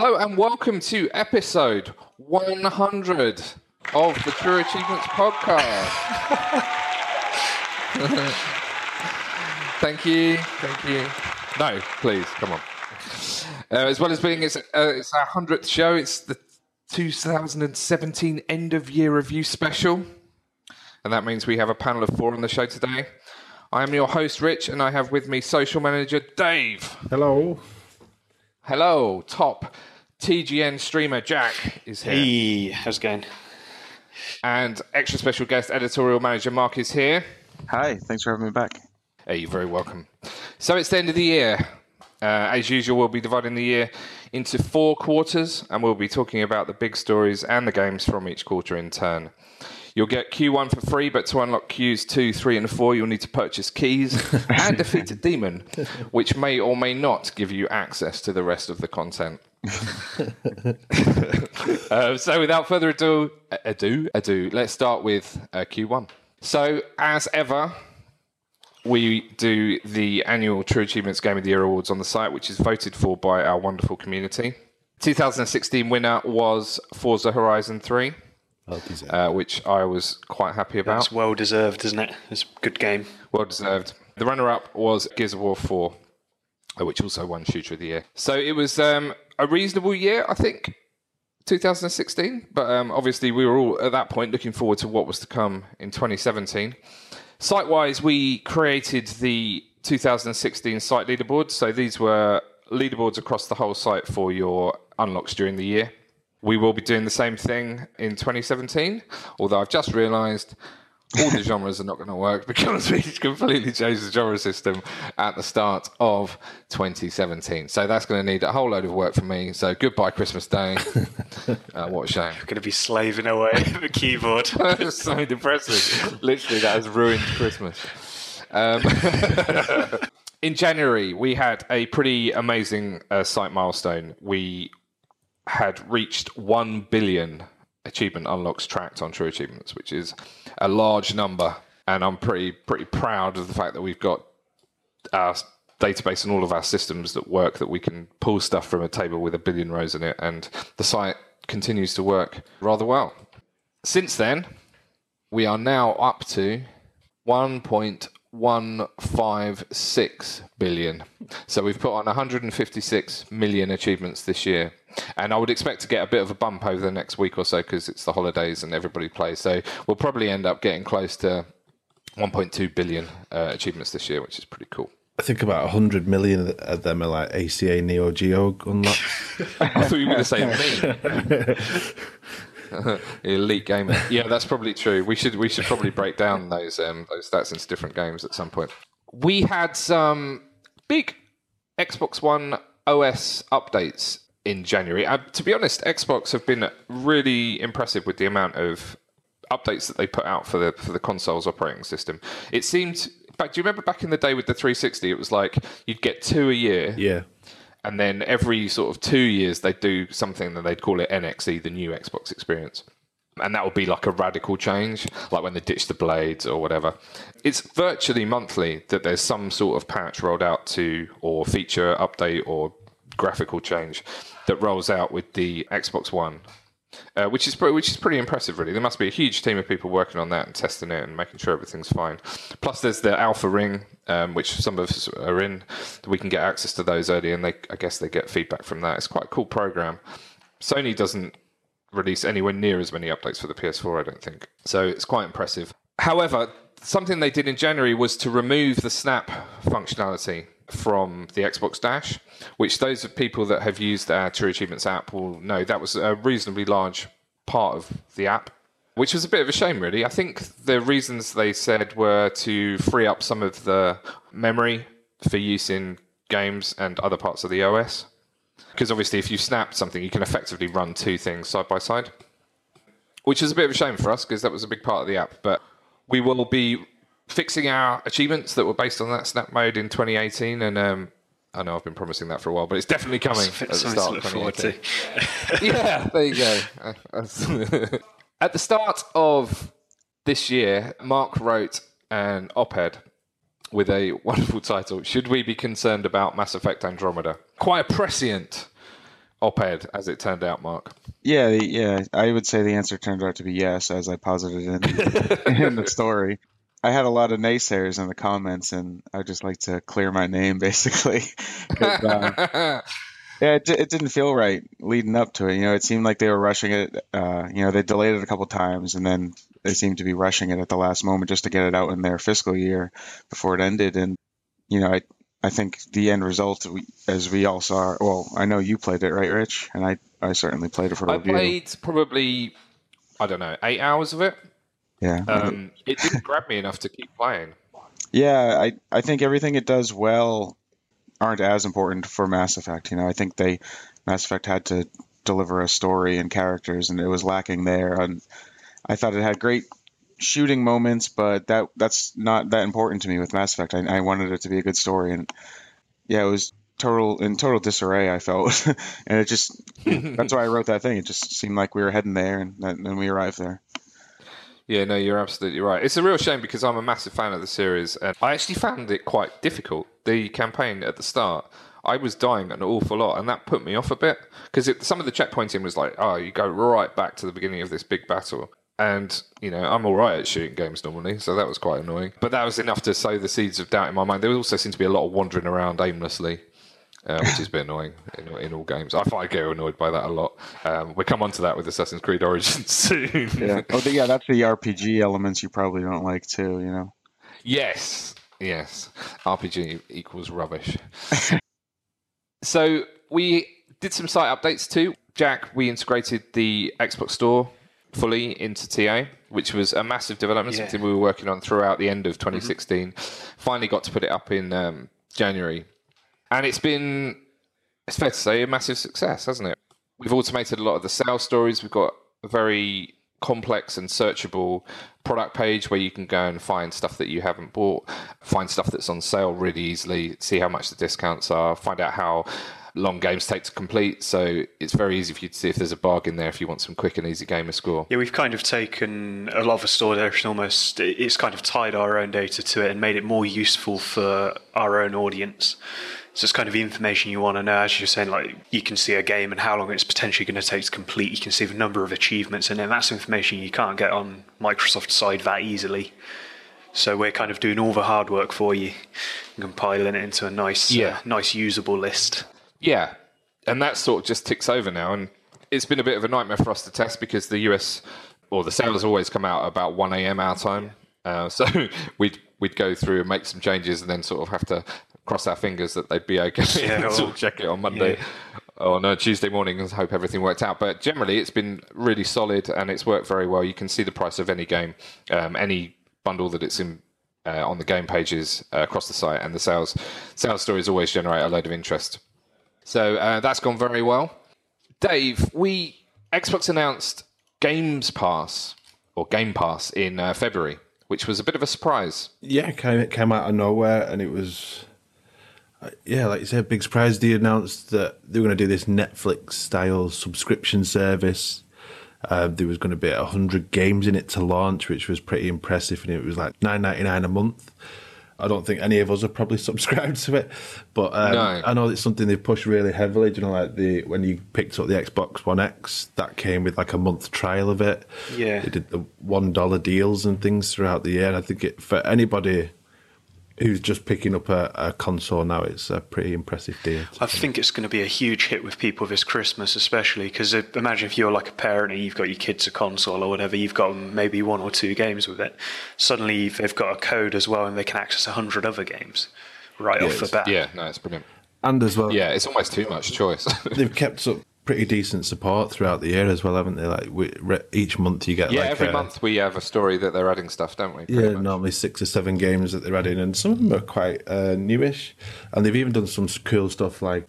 Hello and welcome to episode 100 of the True Achievements podcast. Thank you, thank you. No, please, come on. Uh, as well as being it's, uh, it's our 100th show, it's the 2017 end of year review special. And that means we have a panel of four on the show today. I am your host, Rich, and I have with me social manager Dave. Hello. Hello, top TGN streamer Jack is here. Hey, how's it going? And extra special guest editorial manager Mark is here. Hi, thanks for having me back. Hey, you're very welcome. So it's the end of the year. Uh, as usual, we'll be dividing the year into four quarters, and we'll be talking about the big stories and the games from each quarter in turn. You'll get Q1 for free, but to unlock Qs 2, 3, and 4, you'll need to purchase keys and defeat a demon, which may or may not give you access to the rest of the content. uh, so, without further ado, ado, ado, let's start with uh, Q1. So, as ever, we do the annual True Achievements Game of the Year Awards on the site, which is voted for by our wonderful community. 2016 winner was Forza Horizon 3 uh, which I was quite happy about. That's well deserved, isn't it? It's a good game. Well deserved. The runner up was Gears of War 4, uh, which also won Shooter of the Year. So it was um, a reasonable year, I think, 2016. But um, obviously, we were all at that point looking forward to what was to come in 2017. Site wise, we created the 2016 site leaderboards. So these were leaderboards across the whole site for your unlocks during the year. We will be doing the same thing in 2017, although I've just realised all the genres are not going to work because we completely changed the genre system at the start of 2017. So that's going to need a whole load of work for me. So goodbye Christmas Day. uh, what a shame. You're going to be slaving away at the keyboard. so depressing. Literally, that has ruined Christmas. Um, in January, we had a pretty amazing uh, site milestone. We had reached 1 billion achievement unlocks tracked on True Achievements, which is a large number. And I'm pretty pretty proud of the fact that we've got our database and all of our systems that work that we can pull stuff from a table with a billion rows in it. And the site continues to work rather well. Since then, we are now up to 1.156 billion. So we've put on 156 million achievements this year. And I would expect to get a bit of a bump over the next week or so because it's the holidays and everybody plays. So we'll probably end up getting close to 1.2 billion uh, achievements this year, which is pretty cool. I think about 100 million of them are like ACA Neo Geo unlocks. I thought you were going to say me. Elite gamer. Yeah, that's probably true. We should we should probably break down those um, those stats into different games at some point. We had some big Xbox One OS updates in January. Uh, to be honest, Xbox have been really impressive with the amount of updates that they put out for the for the console's operating system. It seemed. In fact, do you remember back in the day with the 360? It was like you'd get two a year. Yeah. And then every sort of two years, they'd do something that they'd call it NXE, the new Xbox experience. And that would be like a radical change, like when they ditch the blades or whatever. It's virtually monthly that there's some sort of patch rolled out to, or feature update, or graphical change that rolls out with the Xbox One, uh, which is which is pretty impressive. Really, there must be a huge team of people working on that and testing it and making sure everything's fine. Plus, there's the Alpha Ring, um, which some of us are in. We can get access to those early, and they I guess they get feedback from that. It's quite a cool program. Sony doesn't release anywhere near as many updates for the PS4, I don't think. So it's quite impressive. However, something they did in January was to remove the snap functionality from the Xbox Dash, which those people that have used our True Achievements app will know that was a reasonably large part of the app, which was a bit of a shame, really. I think the reasons they said were to free up some of the memory for use in games and other parts of the OS. Because obviously, if you snap something, you can effectively run two things side by side, which is a bit of a shame for us because that was a big part of the app. But we will be fixing our achievements that were based on that snap mode in 2018, and um, I know I've been promising that for a while, but it's definitely coming at the start of 2018. yeah, there you go. at the start of this year, Mark wrote an op-ed with a wonderful title: "Should we be concerned about Mass Effect Andromeda?" Quite a prescient op-ed as it turned out, Mark? Yeah, the- yeah. I would say the answer turned out to be yes, as I posited in in the story. I had a lot of naysayers in the comments, and I just like to clear my name, basically. um, yeah, it, it didn't feel right leading up to it. You know, it seemed like they were rushing it. Uh, you know, they delayed it a couple times, and then they seemed to be rushing it at the last moment just to get it out in their fiscal year before it ended. And you know, I I think the end result, as we all saw. Well, I know you played it, right, Rich? And I I certainly played it for I review. I played probably, I don't know, eight hours of it. Yeah. Um, it didn't grab me enough to keep playing. Yeah, I I think everything it does well aren't as important for Mass Effect. You know, I think they Mass Effect had to deliver a story and characters, and it was lacking there. And I thought it had great shooting moments, but that that's not that important to me with Mass Effect. I, I wanted it to be a good story, and yeah, it was total in total disarray. I felt, and it just that's why I wrote that thing. It just seemed like we were heading there, and then then we arrived there. Yeah, no, you're absolutely right. It's a real shame because I'm a massive fan of the series, and I actually found it quite difficult. The campaign at the start, I was dying an awful lot, and that put me off a bit because some of the checkpointing was like, oh, you go right back to the beginning of this big battle. And, you know, I'm all right at shooting games normally, so that was quite annoying. But that was enough to sow the seeds of doubt in my mind. There also seemed to be a lot of wandering around aimlessly. Uh, which is a bit annoying in, in all games. I find I get annoyed by that a lot. Um, we'll come on to that with Assassin's Creed Origins soon. Yeah. oh, yeah, that's the RPG elements you probably don't like too. You know. Yes, yes. RPG equals rubbish. so we did some site updates too. Jack, we integrated the Xbox Store fully into TA, which was a massive development, Yeah. something we were working on throughout the end of 2016. Finally got to put it up in um, January. And it's been, it's fair to say, a massive success, hasn't it? We've automated a lot of the sales stories. We've got a very complex and searchable product page where you can go and find stuff that you haven't bought, find stuff that's on sale really easily, see how much the discounts are, find out how long games take to complete. So it's very easy for you to see if there's a bargain there if you want some quick and easy gamer score. Yeah, we've kind of taken a lot of the store data and almost it's kind of tied our own data to it and made it more useful for our own audience. So it's kind of the information you want to know. As you're saying, like you can see a game and how long it's potentially going to take to complete. You can see the number of achievements, and then that's information you can't get on Microsoft's side that easily. So we're kind of doing all the hard work for you and compiling it into a nice, Yeah. uh, nice usable list. Yeah, and that sort of just ticks over now, and it's been a bit of a nightmare for us to test because the US or the sales always come out about one a.m. our time, uh, so we'd we'd go through and make some changes, and then sort of have to cross our fingers that they'd be okay, Yeah, and sort well, check it on Monday. On a Tuesday morning and hope everything worked out. But generally, it's been really solid and it's worked very well. You can see the price of any game, um, any bundle that it's in uh, on the game pages uh, across the site, and the sales sales stories always generate a load of interest. So uh, that's gone very well. Dave, we Xbox announced Games Pass or Game Pass in uh, February, which was a bit of a surprise. Yeah, it came, it came out of nowhere, and it was, yeah, like you said, big surprise. They announced that they were going to do this Netflix style subscription service. Uh, there was going to be hundred games in it to launch, which was pretty impressive, and it was like nine ninety nine a month. I don't think any of us are probably subscribed to it, but um, No. I know it's something they push really heavily. Do you know, like the when you picked up the Xbox One X, that came with like a month trial of it. Yeah. they did the one dollar deals and things throughout the year. And I think it, for anybody who's just picking up a, a console now, it's a pretty impressive deal. I think it's going to be a huge hit with people this Christmas, especially because uh, imagine if you're like a parent and you've got your kids a console or whatever, you've got maybe one or two games with it. Suddenly they've got a code as well, and they can access a hundred other games right off the bat. Yeah, no, it's brilliant. And as well, Yeah, it's almost too much choice. they've kept up pretty decent support throughout the year as well, haven't they? Like we, re, each month you get yeah, like every a- month we have a story that they're adding stuff, don't we? Yeah, much. normally six or seven games that they're adding, and some of them are quite uh, newish. And they've even done some cool stuff like,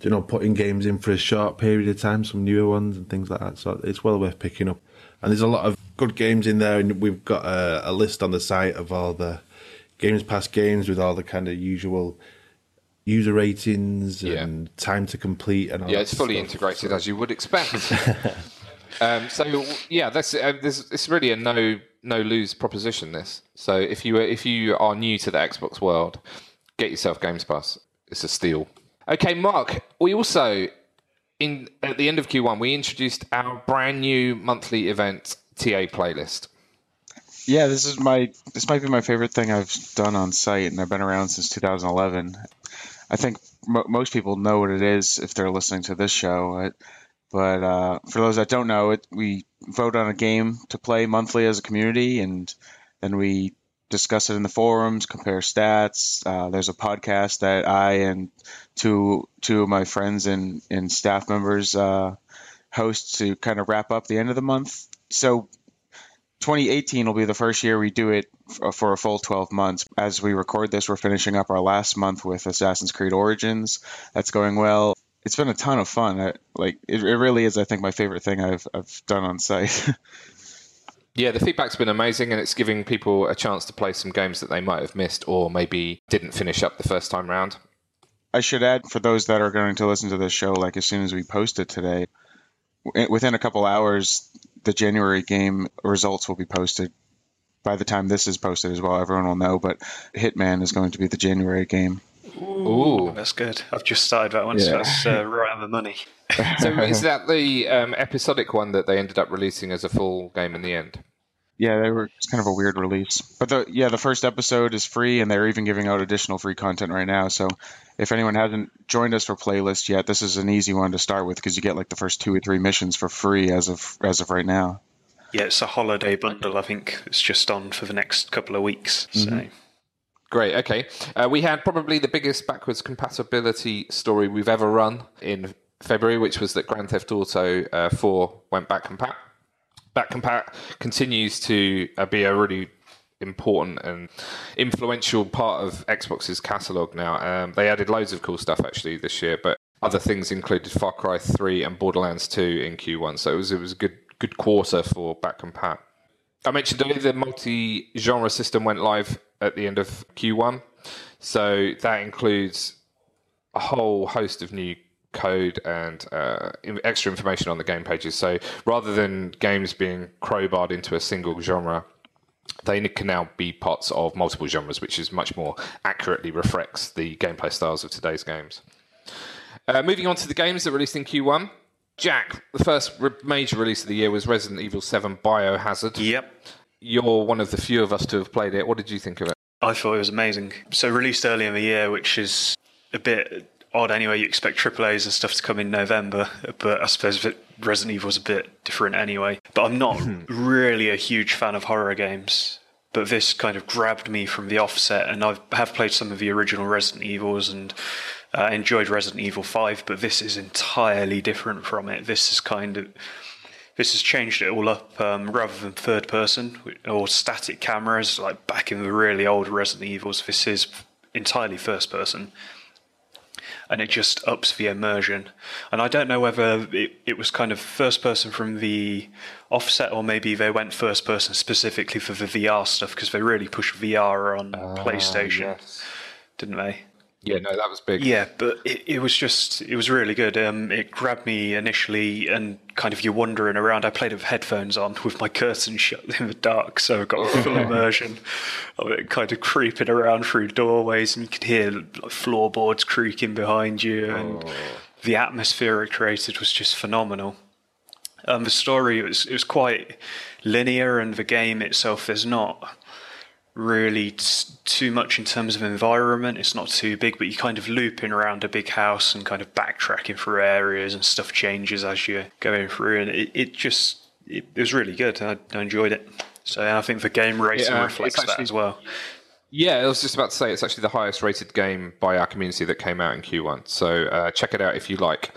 you know, putting games in for a short period of time, some newer ones and things like that. So it's well worth picking up. And there's a lot of good games in there, and we've got a, a list on the site of all the Games Pass games with all the kind of usual user ratings Yeah. and time to complete and all Yeah, it's fully stuff. integrated as you would expect. um, so yeah, that's uh, this, it's really a no no lose proposition. This so if you if you are new to the Xbox world, get yourself Games Pass. It's a steal. Okay, Mark. We also in at the end of Q1, we introduced our brand new monthly event TA playlist. Yeah, this is my this might be my favorite thing I've done on site, and I've been around since 2011. I think mo most people know what it is if they're listening to this show. But uh, for those that don't know it, we vote on a game to play monthly as a community, and then we discuss it in the forums, compare stats. Uh, there's a podcast that I and two two of my friends and, and staff members uh, host to kind of wrap up the end of the month. So 2018 will be the first year we do it uh, for a full 12 months. As we record this, we're finishing up our last month with Assassin's Creed Origins. That's going well. It's been a ton of fun. I, like it, it really is, I think, my favorite thing I've I've done on site. Yeah, the feedback's been amazing, and it's giving people a chance to play some games that they might have missed or maybe didn't finish up the first time round. I should add for those that are going to listen to this show, like as soon as we post it today, within a couple hours, the January game results will be posted. By the time this is posted as well, everyone will know. But Hitman is going to be the January game. Ooh, That's good. I've just started that one, so that's uh, right on the money. so is that the um, episodic one that they ended up releasing as a full game in the end? Yeah, they were it's kind of a weird release. But the yeah, the first episode is free and they're even giving out additional free content right now. So if anyone hasn't joined us for playlist yet, this is an easy one to start with because you get like the first two or three missions for free as of as of right now. Yeah, it's a holiday bundle. I think it's just on for the next couple of weeks. So Great. Okay. Uh, we had probably the biggest backwards compatibility story we've ever run in February, which was that Grand Theft Auto uh, 4 went back compat. Back compat continues to uh, be a really important and influential part of Xbox's catalog now. Um, they added loads of cool stuff actually this year, but other things included Far Cry 3 and Borderlands 2 in Q1. So it was it was a good good quarter for back compat. I mentioned earlier the multi-genre system went live at the end of Q1, so that includes a whole host of new code and uh, extra information on the game pages. So rather than games being crowbarred into a single genre, they can now be parts of multiple genres, which is much more accurately reflects the gameplay styles of today's games. Uh, moving on to the games that released in Q1. Jack, the first re- major release of the year was Resident Evil 7 Biohazard. Yep. You're one of the few of us to have played it. What did you think of it? I thought it was amazing. So released early in the year, which is a bit odd anyway. You expect AAA's and stuff to come in November, but I suppose Resident was a bit different anyway. But I'm not really a huge fan of horror games. But this kind of grabbed me from the offset, and I have played some of the original Resident Evils and uh, enjoyed Resident Evil 5, but this is entirely different from it. This is kind of this has changed it all up um, rather than third person or static cameras like back in the really old Resident Evils. This is entirely first person. And it just ups the immersion. And I don't know whether it, it was kind of first person from the offset or maybe they went first person specifically for the VR stuff because they really pushed VR on ah, PlayStation, didn't they? Yeah, no, that was big. Yeah, but it, it was just it was really good. Um, it grabbed me initially, and kind of you're wandering around. I played it with headphones on, with my curtains shut in the dark, so I got a full immersion of it, kind of creeping around through doorways, and you could hear like, floorboards creaking behind you, and the atmosphere it created was just phenomenal. Um, the story it was it was quite linear, and the game itself there's not really t- too much in terms of environment. It's not too big, but you're kind of looping around a big house and kind of backtracking through areas, and stuff changes as you're going through. And it, it just it, it was really good. I, I enjoyed it. So I think the game rating Yeah, reflects it's that as well. Yeah, I was just about to say it's actually the highest rated game by our community that came out in Q1. So uh, check it out if you like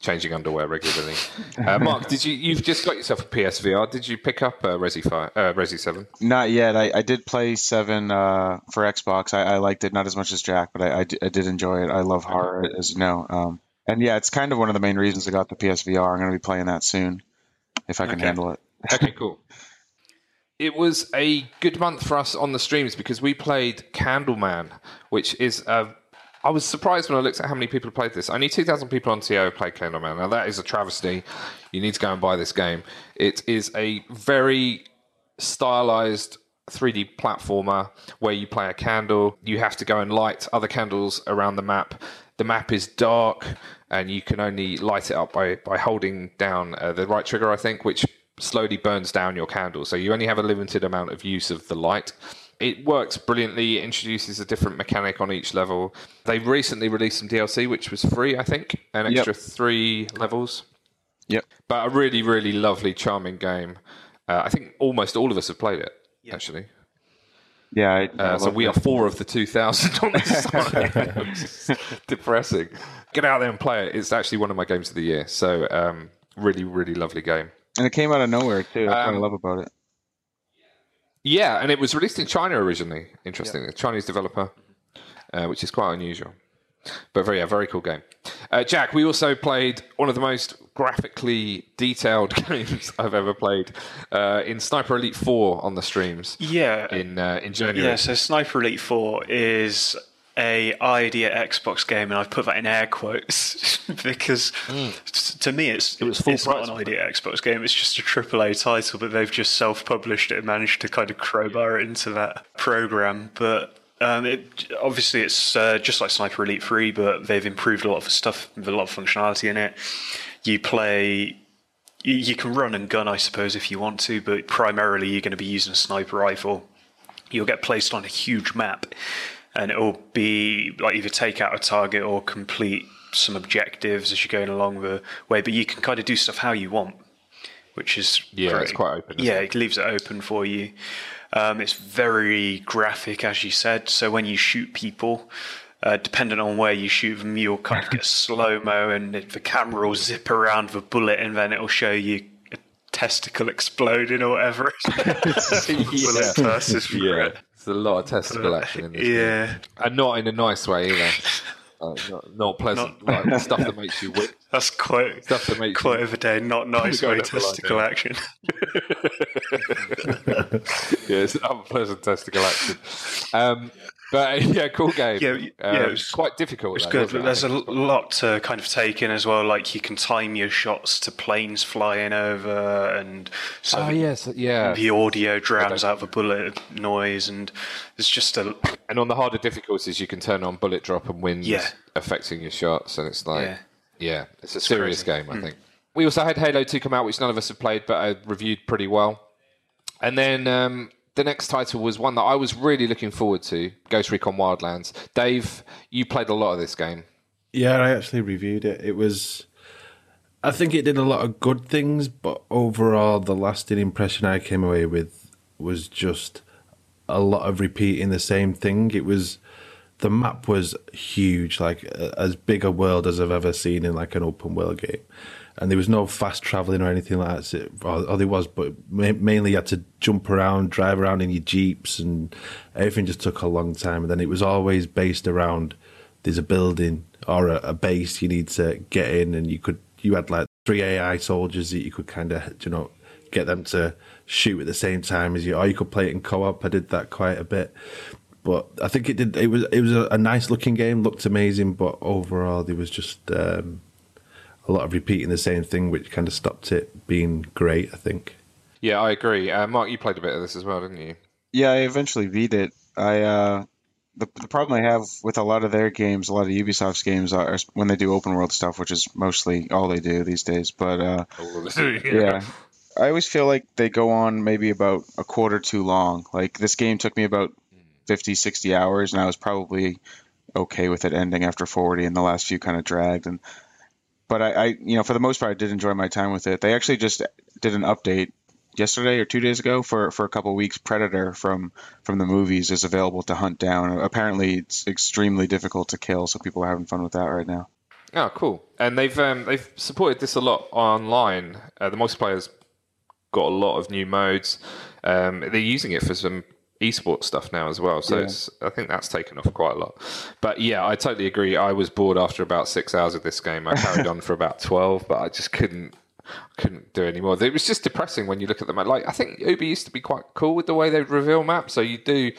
changing underwear regularly. Uh, Mark, did you? You've just got yourself a PSVR. Did you pick up uh, Resi Five, uh, Resi Seven? Not yet. I, I did play Seven uh, for Xbox. I, I liked it not as much as Jack, but I, I, did enjoy it. I love horror, as you know. Um, and yeah, it's kind of one of the main reasons I got the PSVR. I'm going to be playing that soon if I can Okay. handle it. Okay, cool. It was a good month for us on the streams because we played Candleman, which is uh, I was surprised when I looked at how many people played this. Only 2,000 people on TO played Candleman. Now, that is a travesty. You need to go and buy this game. It is a very stylized 3D platformer where you play a candle. You have to go and light other candles around the map. the map is dark, and you can only light it up by by holding down uh, the right trigger, I think, which slowly burns down your candle. So you only have a limited amount of use of the light. It works brilliantly. It introduces a different mechanic on each level. They recently released some DLC, which was free, I think, an Yep. extra three levels. Yep. But a really, really lovely, charming game. Uh, I think almost all of us have played it, actually. Yeah. I, I Uh, so we it. are four of the 2,000 on this side. which depressing. Get out there and play it. It's actually one of my games of the year. So um, really, really lovely game. And it came out of nowhere too. That's what I Um, love about it. Yeah, and it was released in China originally. Interesting, a Chinese developer, uh, which is quite unusual. But very, yeah, very cool game. Uh, Jack, we also played one of the most graphically detailed games I've ever played uh, in Sniper Elite Four on the streams Yeah. in uh, in January. Yeah, so Sniper Elite 4 is a ID@Xbox game, and I've put that in air quotes because t- to me it's. It was full it's not an ID@Xbox game. It's just a AAA title, but they've just self-published it and managed to kind of crowbar it into that program. But um, it, obviously, it's uh, just like Sniper Elite 3, but they've improved a lot of stuff, with a lot of functionality in it. You play you, you can run and gun, I suppose, if you want to, but primarily you're going to be using a sniper rifle. You'll get placed on a huge map, and it'll be like either take out a target or complete some objectives as you're going along the way. But you can kind of do stuff how you want, which is Yeah, great. it's quite open, Yeah, it? it leaves it open for you. Um, it's very graphic, as you said. So when you shoot people, uh, depending on where you shoot them, you'll kind of get slow mo, and the camera will zip around the bullet, and then it'll show you a testicle exploding or whatever. bullet versus yeah, it's a lot of testicle action in this. game. yeah, and not in a nice way either. Uh, not, not pleasant, like stuff that makes you wick. that's quite Stuff that makes quite you- of a day. Not nice Go way down testicle yeah. action. yeah, it's unpleasant testicle action. Um, but yeah, cool game. Yeah, Um, yeah, it was- quite difficult. It's good. it, There's a lot to kind of take in as well. Like you can time your shots to planes flying over, and so Oh yes, yeah. the audio drowns out the bullet noise, and it's just a And on the harder difficulties, you can turn on bullet drop and wind Yeah. affecting your shots, and it's like, Yeah. yeah, it's a serious crazy. game. I think. We also had Halo Two come out, which none of us have played, but I reviewed pretty well. And then um, the next title was one that I was really looking forward to: Ghost Recon Wildlands. Dave, you played a lot of this game. Yeah, I actually reviewed it. It was. I think it did a lot of good things, but overall, the lasting impression I came away with was just a lot of repeating the same thing. It was. The map was huge, like as big a world as I've ever seen in like an open world game, and there was no fast traveling or anything like that. Or, or there was, but ma- mainly you had to jump around, drive around in your jeeps, and everything just took a long time. And then it was always based around there's a building or a, a base you need to get in, and you could you had like three AI soldiers that you could kind of you know get them to shoot at the same time as you, or you could play it in co-op. I did that quite a bit, but I think it did. It was it was a, a nice looking game, looked amazing, but overall there was just um, a lot of repeating the same thing, which kind of stopped it being great. I think. Yeah, I agree. Uh, Mark, you played a bit of this as well, didn't you? Yeah, I eventually beat it. I uh, the the problem I have with a lot of their games, a lot of Ubisoft's games are when they do open world stuff, which is mostly all they do these days. But uh, yeah. I always feel like they go on maybe about a quarter too long. Like this game took me about 50, 60 hours, and I was probably okay with it ending after 40, and the last few kind of dragged. And but I, I, you know, for the most part, I did enjoy my time with it. They actually just did an update yesterday or two days ago for, for a couple weeks. Predator from from the movies is available to hunt down. Apparently, it's extremely difficult to kill, so people are having fun with that right now. Oh, cool. And they've um, they've supported this a lot online. Uh, the multiplayer's got a lot of new modes. Um, they're using it for some esports stuff now as well. So Yeah. it's, I think that's taken off quite a lot. But yeah, I totally agree. I was bored after about six hours of this game. I carried on for about twelve, but I just couldn't couldn't do any more. It was just depressing when you look at the map. Like I think Ubi used to be quite cool with the way they'd reveal maps. So you do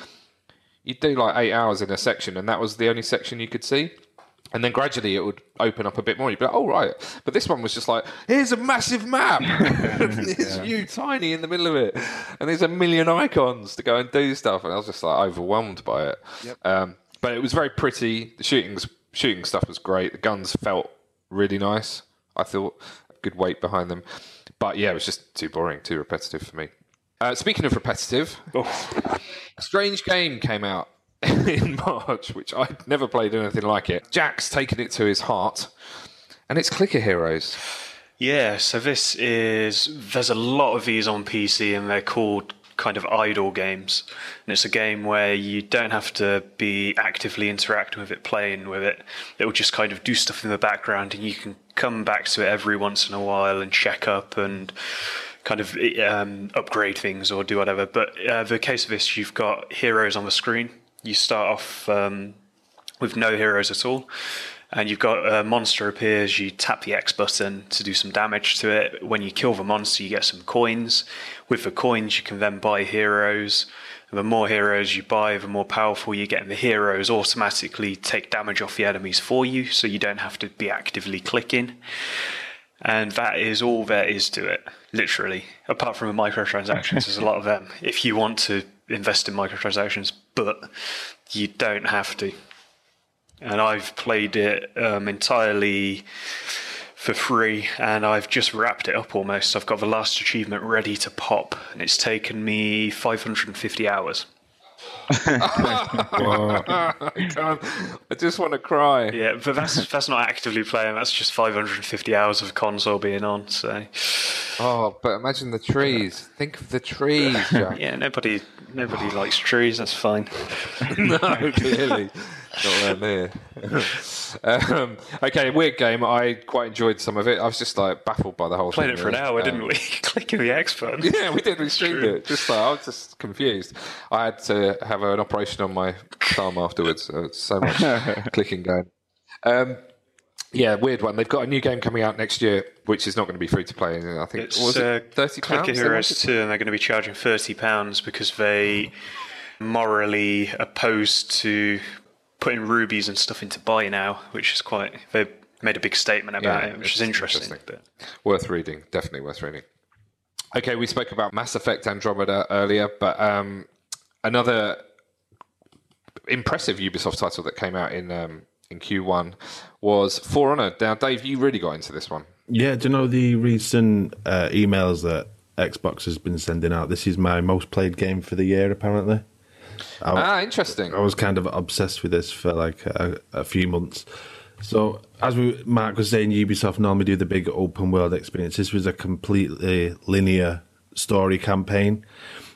you do like eight hours in a section, and that was the only section you could see. And then gradually it would open up a bit more. You'd be like, oh, right. But this one was just like, here's a massive map. There's you tiny in the middle of it. And there's a million icons to go and do stuff. And I was just like overwhelmed by it. Um, but it was very pretty. The shooting shooting stuff was great. The guns felt really nice. I thought good weight behind them, but yeah, it was just too boring, too repetitive for me. Uh, speaking of repetitive, Oh, Strange Game came out in March, which I'd never played anything like it. Jack's taken it to his heart, and it's Clicker Heroes. Yeah, so this is there's a lot of these on PC and they're called kind of idle games. And it's a game where you don't have to be actively interacting with it, playing with it. It will just kind of do stuff in the background and you can come back to it every once in a while and check up and kind of um, upgrade things or do whatever. But uh, the case of this, you've got heroes on the screen. You start off um, with no heroes at all. And you've got a monster appears, you tap the X button to do some damage to it. When you kill the monster, you get some coins. With the coins, you can then buy heroes. And the more heroes you buy, the more powerful you get. And the heroes automatically take damage off the enemies for you, so you don't have to be actively clicking. And that is all there is to it, literally. Apart from the microtransactions, there's a lot of them. If you want to invest in microtransactions, but you don't have to and I've played it um, entirely for free, and I've just wrapped it up almost. I've got the last achievement ready to pop, and it's taken me 550 hours. I. I just want to cry. Yeah, but that's that's not actively playing. That's just 550 hours of console being on. So Oh, but imagine the trees. Think of the trees, Jack. yeah, nobody nobody likes trees. That's fine. no, clearly. Not there. um, okay, weird game. I quite enjoyed some of it. I was just like baffled by the whole Played thing. it for an really. hour, Um, didn't we? Clicking the X button. Yeah, we did. We streamed it. Just like, I was just confused. I had to have an operation on my thumb afterwards. So much clicking going. Um, yeah, weird one. They've got a new game coming out next year, which is not going to be free to play. I think It's was uh, it thirty Clicker pounds. Heroes 2, and they're going to be charging thirty pounds because they morally opposed to putting rubies and stuff into buy now, which is quite. They made a big statement about Yeah, it, which is interesting. interesting. But Worth reading. Definitely worth reading. Okay, we spoke about Mass Effect Andromeda earlier, but um, another impressive Ubisoft title that came out in um, in Q1 was For Honor. Now, Dave, you really got into this one. Yeah, do you know the recent uh, emails that Xbox has been sending out? This is my most played game for the year, apparently. I, Ah, interesting. I was kind of obsessed with this for like a, a few months. So, as we, Mark was saying, Ubisoft normally do the big open world experience. This was a completely linear story campaign,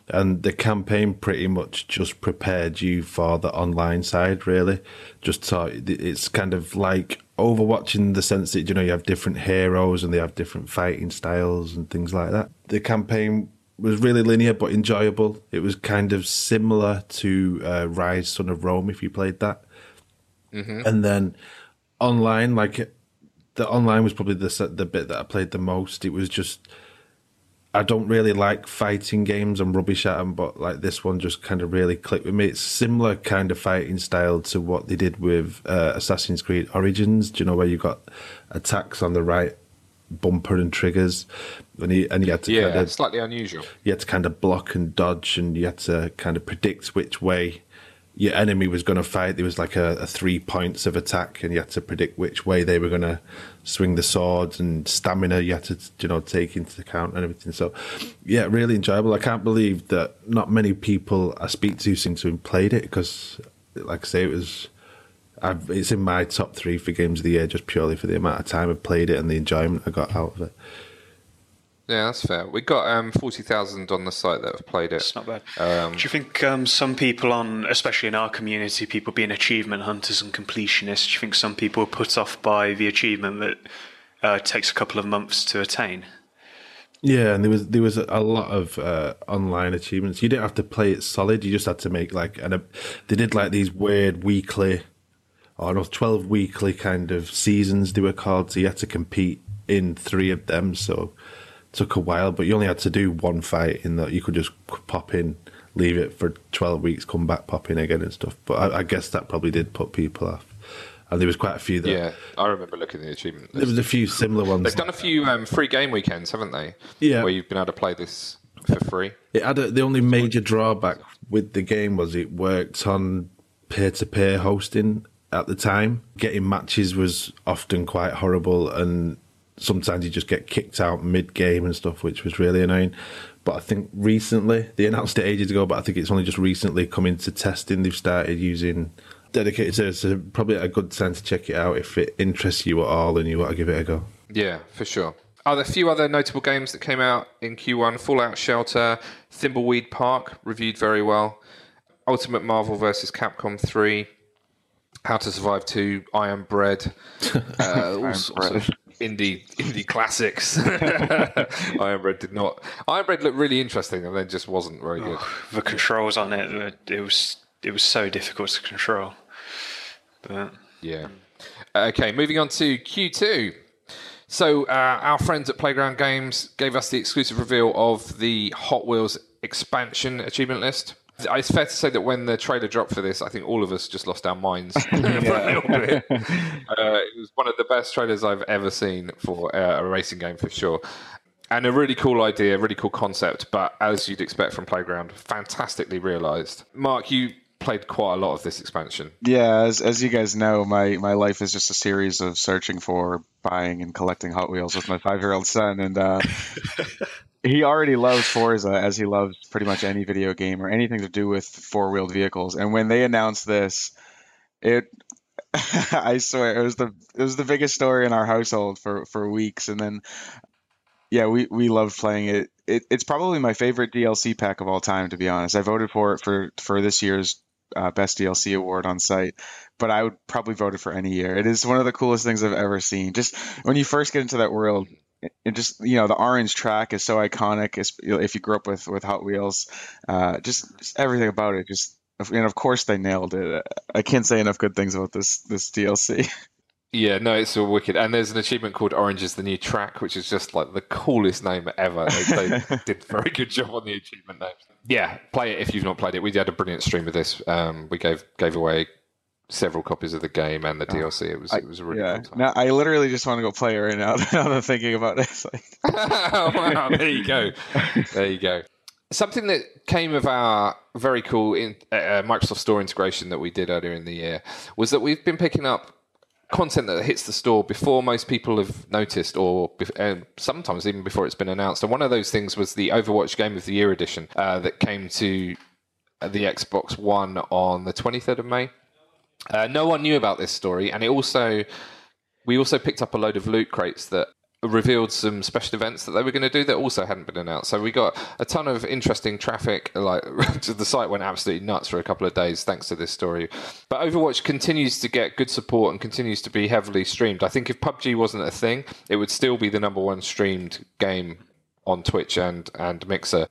and the campaign pretty much just prepared you for the online side. Really, just so it's kind of like Overwatch in the sense that you know you have different heroes and they have different fighting styles and things like that. The campaign was really linear but enjoyable. It was kind of similar to uh, Ryse Son of Rome if you played that. And then online, like the online was probably the the bit that I played the most. It was just I don't really like fighting games. I'm rubbish at them, but like this one just kind of really clicked with me. It's similar kind of fighting style to what they did with uh, Assassin's Creed Origins. Do you know where you got attacks on the right bumper and triggers, and you and you had to Yeah, kind of slightly unusual. you had to kind of block and dodge, and you had to kind of predict which way your enemy was going to fight. There was like a, a three points of attack, and you had to predict which way they were going to swing the swords and stamina. You had to, you know, take into account and everything. So, yeah, really enjoyable. I can't believe that not many people I speak to seem to have played it because, like I say, it was. I've, it's in my top three for games of the year just purely for the amount of time I've played it and the enjoyment I got out of it. Yeah, that's fair. We got um, forty thousand on the site that have played it. It's not bad. Um, Do you think um, some people on, especially in our community, people being achievement hunters and completionists, do you think some people are put off by the achievement that uh, takes a couple of months to attain? Yeah, and there was there was a lot of uh, online achievements. You didn't have to play it solid. You just had to make like and they did like these weird weekly, or no, twelve weekly kind of seasons. They were called. So you had to compete in three of them. So it took a while, but you only had to do one fight. In that you could just pop in, leave it for twelve weeks, come back, pop in again and stuff. But I, I guess that probably did put people off. And there was quite a few that yeah, I remember looking at the achievement. there was a few similar ones. They've done a few um, free game weekends, haven't they? Yeah. where you've been able to play this for free. It had a, the only major drawback with the game was it worked on peer-to-peer hosting, at the time. Getting matches was often quite horrible, and sometimes you just get kicked out mid game and stuff, which was really annoying. But I think recently, they announced it ages ago, but I think it's only just recently come into testing. They've started using dedicated servers, so probably a good time to check it out if it interests you at all and you want to give it a go. Yeah, for sure. Are there a few other notable games that came out in Q1? Fallout Shelter, Thimbleweed Park, reviewed very well. Ultimate Marvel vs. Capcom 3, How to Survive 2, Iron Bread, uh, all sorts of indie indie classics. Iron Bread did not. Iron Bread looked really interesting and then just wasn't very good. The controls on it, it was it was so difficult to control. But Yeah. Okay, moving on to Q2. So, uh, our friends at Playground Games gave us the exclusive reveal of the Hot Wheels expansion achievement list. It's fair to say that when the trailer dropped for this, I think all of us just lost our minds for a little bit. Uh, it was one of the best trailers I've ever seen for uh, a racing game, for sure. And a really cool idea, really cool concept, but as you'd expect from Playground, fantastically realised. Mark, you played quite a lot of this expansion. Yeah, as, as you guys know, my, my life is just a series of searching for, buying, and collecting Hot Wheels with my five year old son. And uh, he already loves Forza as he loves pretty much any video game or anything to do with four wheeled vehicles. And when they announced this, it I swear it was the it was the biggest story in our household for for weeks. And then yeah, we we loved playing it. it. It's probably my favorite DLC pack of all time, to be honest. I voted for it for for this year's uh, best DLC award on site, but I would probably vote it for any year. It is one of the coolest things I've ever seen. Just when you first get into that world, it just you know the orange track is so iconic. If you grew up with with Hot Wheels, uh, just, just everything about it. Just and of course they nailed it. I can't say enough good things about this this DLC. Yeah, no, it's all wicked. And there's an achievement called Orange is the New Track, which is just like the coolest name ever. They, they did a very good job on the achievement names. Yeah, play it if you've not played it. We had a brilliant stream of this. Um, we gave gave away several copies of the game and the DLC. It was it was a really yeah. cool time. Now I literally just want to go play it right now. now I'm thinking about it. It's like, wow, there you go. There you go. Something that came of our very cool in, uh, Microsoft Store integration that we did earlier in the year was that we've been picking up content that hits the store before most people have noticed, or uh, sometimes even before it's been announced. And one of those things was the Overwatch Game of the Year edition uh, that came to the Xbox One on the 23rd of May. Uh, no one knew about this story, and it also we also picked up a load of loot crates that revealed some special events that they were going to do that also hadn't been announced. So we got a ton of interesting traffic. Like the site went absolutely nuts for a couple of days thanks to this story. But Overwatch continues to get good support and continues to be heavily streamed. I think if PUBG wasn't a thing, it would still be the number one streamed game on Twitch and and Mixer.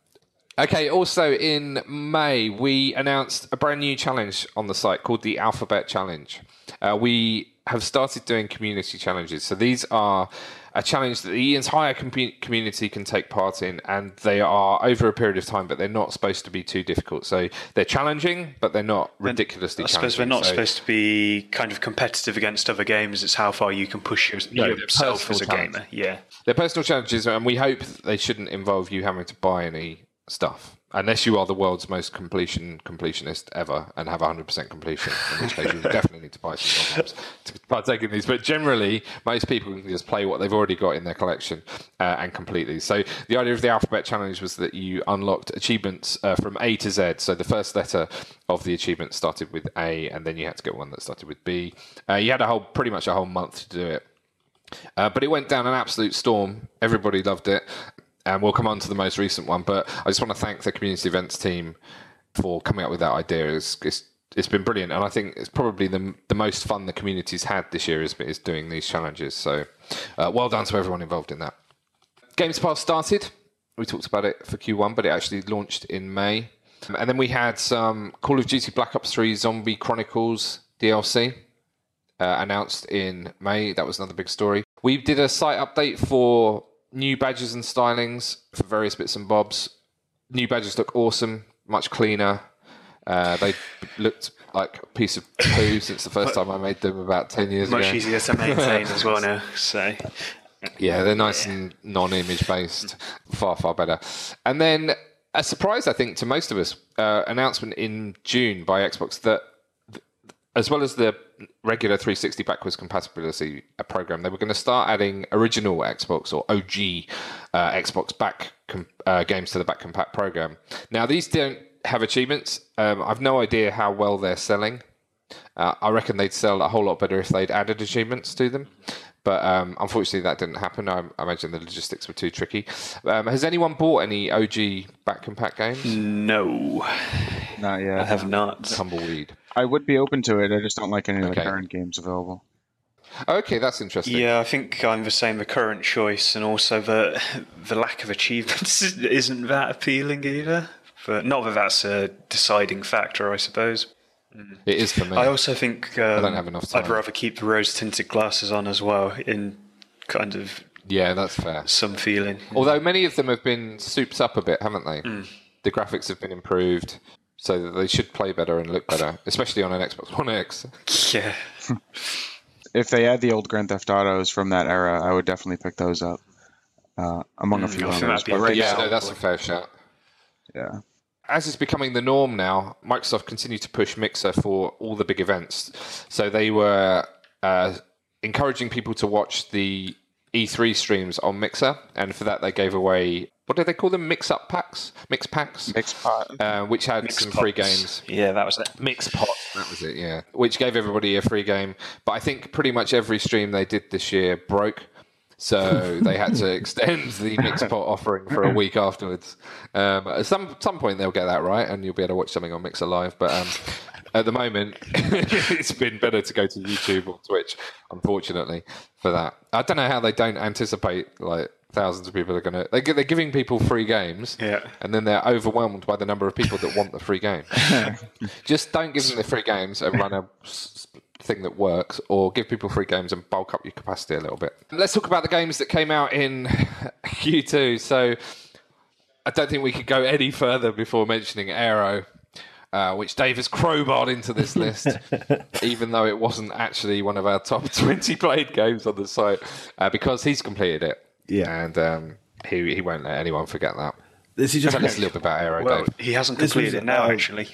Okay, also in May, we announced a brand new challenge on the site called the Alphabet Challenge. Uh, we have started doing community challenges. So these are a challenge that the entire com- community can take part in, and they are over a period of time, but they're not supposed to be too difficult. So they're challenging, but they're not ridiculously I suppose they're not So- supposed to be kind of competitive against other games. It's how far you can push your, No, yourself as a personal gamer. Yeah. They're personal challenges, and we hope that they shouldn't involve you having to buy any stuff. Unless you are the world's most completion completionist ever and have 100% completion, in which case you definitely need to buy some games to partake in these. But generally, most people can just play what they've already got in their collection uh, and complete these. So the idea of the alphabet challenge was that you unlocked achievements uh, from A to Z. So the first letter of the achievement started with A, and then you had to get one that started with B. Uh, you had a whole, pretty much a whole month to do it. Uh, but it went down an absolute storm. Everybody loved it. And we'll come on to the most recent one. But I just want to thank the community events team for coming up with that idea. It's, it's, it's been brilliant. And I think it's probably the, the most fun the community's had this year is, is doing these challenges. So uh, well done to everyone involved in that. Games Pass started. We talked about it for Q1, but it actually launched in May. And then we had some Call of Duty Black Ops 3 Zombie Chronicles DLC uh, announced in May. That was another big story. We did a site update for new badges and stylings for various bits and bobs. New badges look awesome, much cleaner. Uh, they looked like a piece of poo since the first time I made them about 10 years Much ago. Much easier to maintain as well now. So Yeah, they're nice and non-image based, far far better. And then a surprise, I think, to most of us, uh, announcement in June by Xbox that th- as well as the regular 360 backwards compatibility uh, program, they were going to start adding original Xbox or OG uh, Xbox back com- uh, games to the back compat program. Now, these don't have achievements. Um, I've no idea how well they're selling. Uh, I reckon they'd sell a whole lot better if they'd added achievements to them. But um, unfortunately, that didn't happen. I, I, imagine the logistics were too tricky. Um, has anyone bought any OG back compat games? No, not yet. I have not. Tumbleweed. I would be open to it. I just don't like any of the current games available. Okay, that's interesting. Yeah, I think I'm the same. The current choice, and also the the lack of achievements isn't that appealing either. But not that that's a deciding factor, I suppose. It is for me. I also think um, I don't have enough time. I'd rather keep the rose tinted glasses on as well, in kind of yeah, that's fair. Some feeling. Although many of them have been souped up a bit, haven't they? Mm. The graphics have been improved, so that they should play better and look better, especially on an Xbox One X. Yeah. if they had the old Grand Theft Autos from that era, I would definitely pick those up, uh, among a few others. But right yeah, now, no, that's a fair shout. Yeah as is becoming the norm now, Microsoft continued to push Mixer for all the big events. So they were uh, encouraging people to watch the E3 streams on Mixer, and for that they gave away what do they call them? Mix up packs, mix packs, mix pot, uh, which had mix some pots. free games. Yeah, that was it. Mix pot, that was it. Yeah, which gave everybody a free game. But I think pretty much every stream they did this year broke. So they had to extend the mix pot offering for a week afterwards. Um, at some some point they'll get that right, and you'll be able to watch something on Mixer Live. But um, at the moment, it's been better to go to YouTube or Twitch, unfortunately, for that. I don't know how they don't anticipate like thousands of people are going to. They, they're giving people free games, yeah, and then they're overwhelmed by the number of people that want the free game. Just don't give them the free games and run a thing that works, or give people free games and bulk up your capacity a little bit. Let's talk about the games that came out in Q2. So I don't think we could go any further before mentioning Aaero Uh, which Dave has crowbarred into this list, even though it wasn't actually one of our top 20 played games on the site, uh, because he's completed it. Yeah. And um, he, he won't let anyone forget that. This is just Tell us a little bit about Aaero, well, Dave. He hasn't completed it now, uh, actually.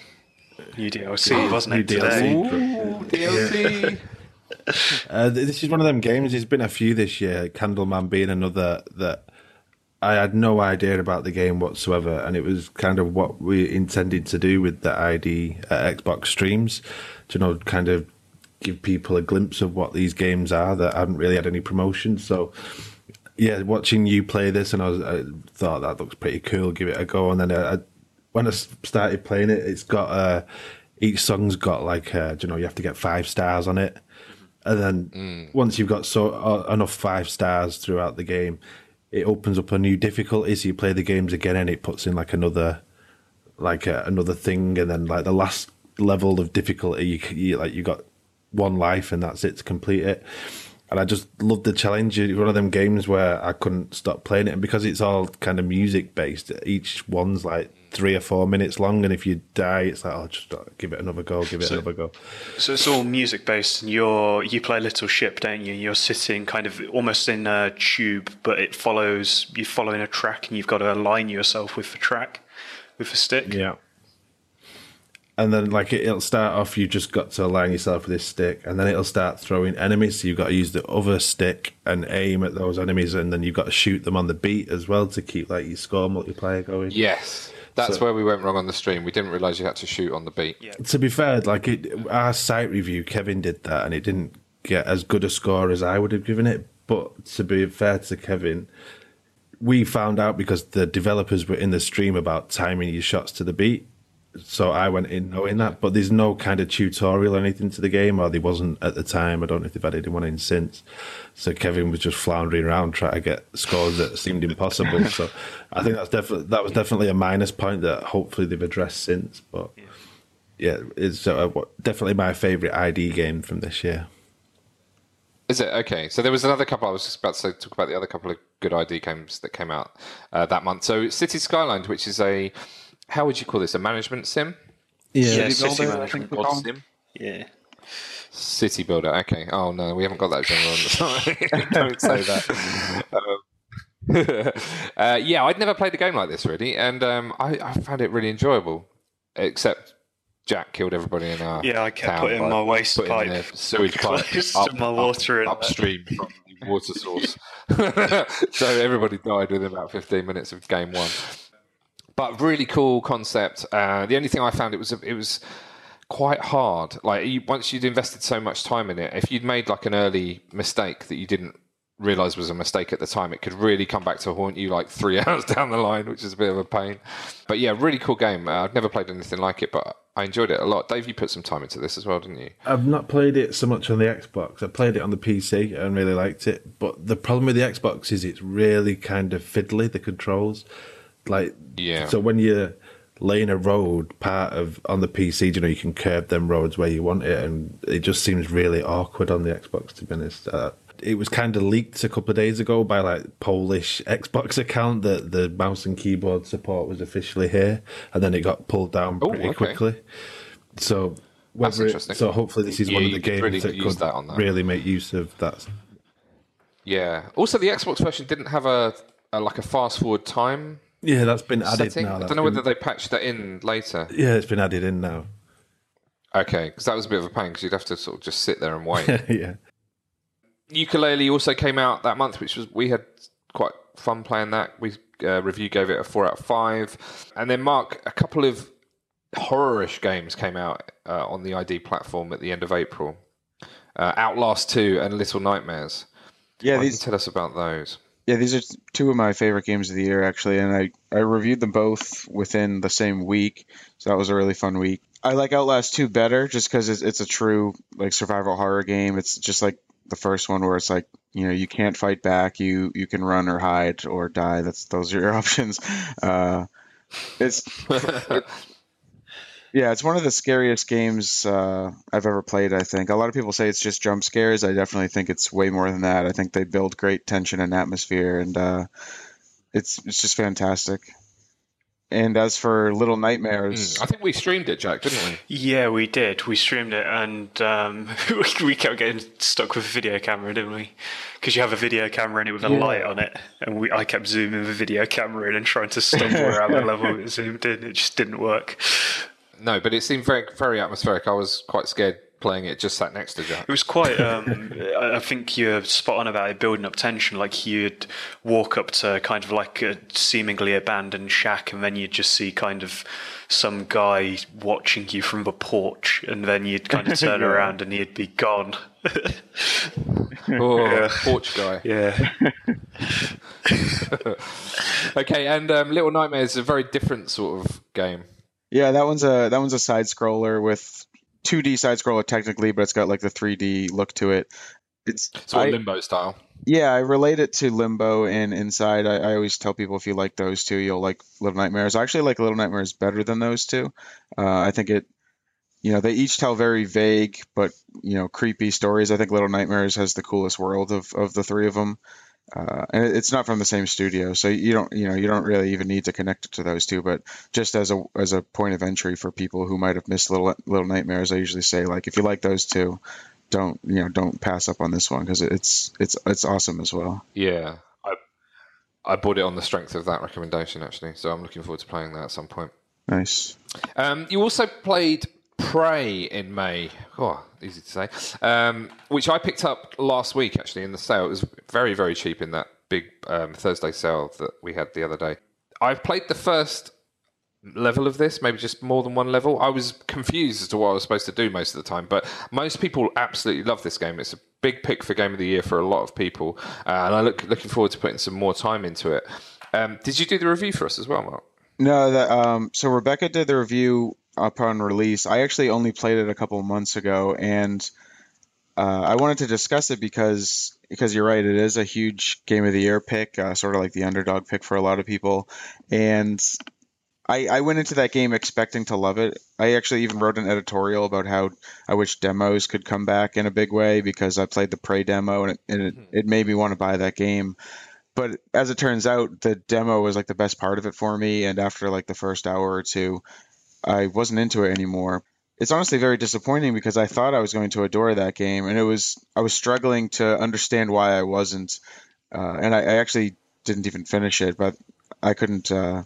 New DLC, wasn't it? DLC. Ooh, DLC. uh, this is one of them games. There's been a few this year. Candleman being another that I had no idea about the game whatsoever, and it was kind of what we intended to do with the ID uh, Xbox streams, to you know, kind of give people a glimpse of what these games are that hadn't really had any promotion. So, yeah, watching you play this, and I, was, I thought that looks pretty cool. Give it a go, and then I, I when I started playing it, it's got uh, each song's got like uh, you know you have to get five stars on it, and then mm. once you've got so uh, enough five stars throughout the game, it opens up a new difficulty. So you play the games again, and it puts in like another like uh, another thing, and then like the last level of difficulty, you, you like you got one life, and that's it to complete it and I just loved the challenge. It's one of them games where I couldn't stop playing it, and because it's all kind of music based, each one's like three or four minutes long, and if you die, it's like, oh, just give it another go, give it so, another go. So it's all music based, and you're you play a little ship, don't you? You're sitting kind of almost in a tube, but it follows you're following a track, and you've got to align yourself with the track with a stick. Yeah. And then, like, it, will start off, you've just got to align yourself with this stick, and then it'll start throwing enemies. So you've got to use the other stick and aim at those enemies, and then you've got to shoot them on the beat as well to keep, like, your score multiplier going. Yes. That's so, where we went wrong on the stream. We didn't realise you had to shoot on the beat. Yeah. To be fair, like it, our site review, Kevin did that, and it didn't get as good a score as I would have given it. But to be fair to Kevin, we found out because the developers were in the stream about timing your shots to the beat. So I went in knowing that, but there's no kind of tutorial or anything to the game, or there wasn't at the time. I don't know if they've added anyone in since. So Kevin was just floundering around trying to get scores that seemed impossible. so I think that's definitely that was definitely a minus point that hopefully they've addressed since. But yeah, it's uh, definitely my favourite ID game from this year. Is it okay? So there was another couple. I was just about to talk about the other couple of good ID games that came out uh, that month. So Cities Skylines, which is a how would you call this? A management sim? Yeah, yeah city, city management sim. Yeah. City builder. Okay. Oh no, we haven't got that genre on the side. Don't say that. Um, uh, yeah, I'd never played a game like this really, and um, I, I, found it really enjoyable. Except Jack killed everybody in our Yeah, I kept town putting my waste putting pipe sewage pipe up, to my water up, in there. upstream from the water source. so everybody died within about 15 minutes of game one. But really cool concept. Uh, the only thing I found it was it was quite hard. Like you, once you'd invested so much time in it, if you'd made like an early mistake that you didn't realize was a mistake at the time, it could really come back to haunt you like three hours down the line, which is a bit of a pain. But yeah, really cool game. Uh, I've never played anything like it, but I enjoyed it a lot. Dave, you put some time into this as well, didn't you? I've not played it so much on the Xbox. I played it on the PC and really liked it. But the problem with the Xbox is it's really kind of fiddly, the controls. Like, Yeah. so when you're laying a road part of on the PC, you know, you can curve them roads where you want it, and it just seems really awkward on the Xbox, to be honest. Uh, it was kind of leaked a couple of days ago by like Polish Xbox account that the mouse and keyboard support was officially here, and then it got pulled down Oh, pretty okay. quickly. So whether it- so hopefully this is Yeah, one of the games really that could that on that. really make use of that. Yeah. Also, the Xbox version didn't have a, a like a fast forward time Yeah, that's been added setting. now. I don't know been- whether they patched that in later. Yeah, it's been added in now. Okay, because that was a bit of a pain because you'd have to sort of just sit there and wait. yeah. Ukulele also came out that month, which was we had quite fun playing that. We uh, review gave it a four out of five, and then Mark, a couple of horrorish games came out uh, on the ID platform at the end of April. Uh, Outlast Two and Little Nightmares. Yeah, Why these tell us about those. Yeah these are two of my favorite games of the year actually, and I I reviewed them both within the same week, so that was a really fun week. I like Outlast 2 better just because it's, it's a true like survival horror game. It's just like the first one where it's like you know you can't fight back, you you can run or hide or die. That's those are your options. Uh, it's Yeah, it's one of the scariest games uh, I've ever played. I think a lot of people say it's just jump scares. I definitely think it's way more than that. I think they build great tension and atmosphere, and uh, it's it's just fantastic. And as for Little Nightmares, I think we streamed it, Jack, didn't we? Yeah, we did. We streamed it, and um, we kept getting stuck with a video camera, didn't we? Because you have a video camera in it with a light on it, and we I kept zooming the video camera in and trying to stumble around the level it zoomed in. It just didn't work. No, but it seemed very very atmospheric. I was quite scared playing it. Just sat next to Jack. It was quite. Um, I think you're spot on about it building up tension. Like you'd walk up to kind of like a seemingly abandoned shack, and then you'd just see kind of some guy watching you from the porch, and then you'd kind of turn Yeah. around and he'd be gone. Oh, Yeah. porch guy. yeah. Okay, and um, Little Nightmares is a very different sort of game. Yeah, that one's a that one's a side scroller with 2D side scroller technically, but it's got like the 3D look to it. It's Sort of limbo style. Yeah, I relate it to Limbo and Inside. I, I always tell people if you like those two, you'll like Little Nightmares. I actually like Little Nightmares better than those two. Uh, I think it, you know, they each tell very vague but you know creepy stories. I think Little Nightmares has the coolest world of, of the three of them, uh, and it's not from the same studio, so you don't you know you don't really even need to connect it to those two. But just as a as a point of entry for people who might have missed Little Little Nightmares, I usually say like if you like those two, don't you know don't pass up on this one because it's it's it's awesome as well. Yeah, I I bought it on the strength of that recommendation actually, so I'm looking forward to playing that at some point. Nice. Um, you also played Prey in May. Oh, easy to say. Um, which I picked up last week actually in the sale. It was very very cheap in that big um, Thursday sale that we had the other day. I've played the first level of this, maybe just more than one level. I was confused as to what I was supposed to do most of the time, but most people absolutely love this game. It's a big pick for game of the year for a lot of people, uh, and I look looking forward to putting some more time into it. Um, did you do the review for us as well, Mark? No, that um so Rebecca did the review upon release. I actually only played it a couple months ago and uh, I wanted to discuss it because because you're right, it is a huge game of the year pick, uh, sort of like the underdog pick for a lot of people. And I, I went into that game expecting to love it. I actually even wrote an editorial about how I wish demos could come back in a big way because I played the Prey demo and it, and it, it made me want to buy that game but as it turns out, the demo was like the best part of it for me. And after like the first hour or two, I wasn't into it anymore. It's honestly very disappointing because I thought I was going to adore that game, and it was I was struggling to understand why I wasn't. Uh, and I, I actually didn't even finish it, but I couldn't. Uh,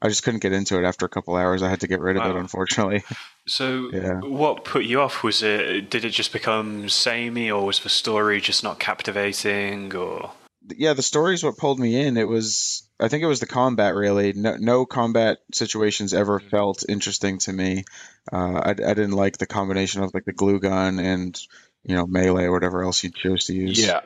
I just couldn't get into it after a couple hours. I had to get rid of Wow. it, unfortunately. So, Yeah. what put you off? Was it did it just become samey, or was the story just not captivating? Or yeah, the story is what pulled me in. It was, I think it was the combat really. No, no combat situations ever felt interesting to me. Uh, I, I didn't like the combination of like the glue gun and you know melee or whatever else you chose to use. Yeah,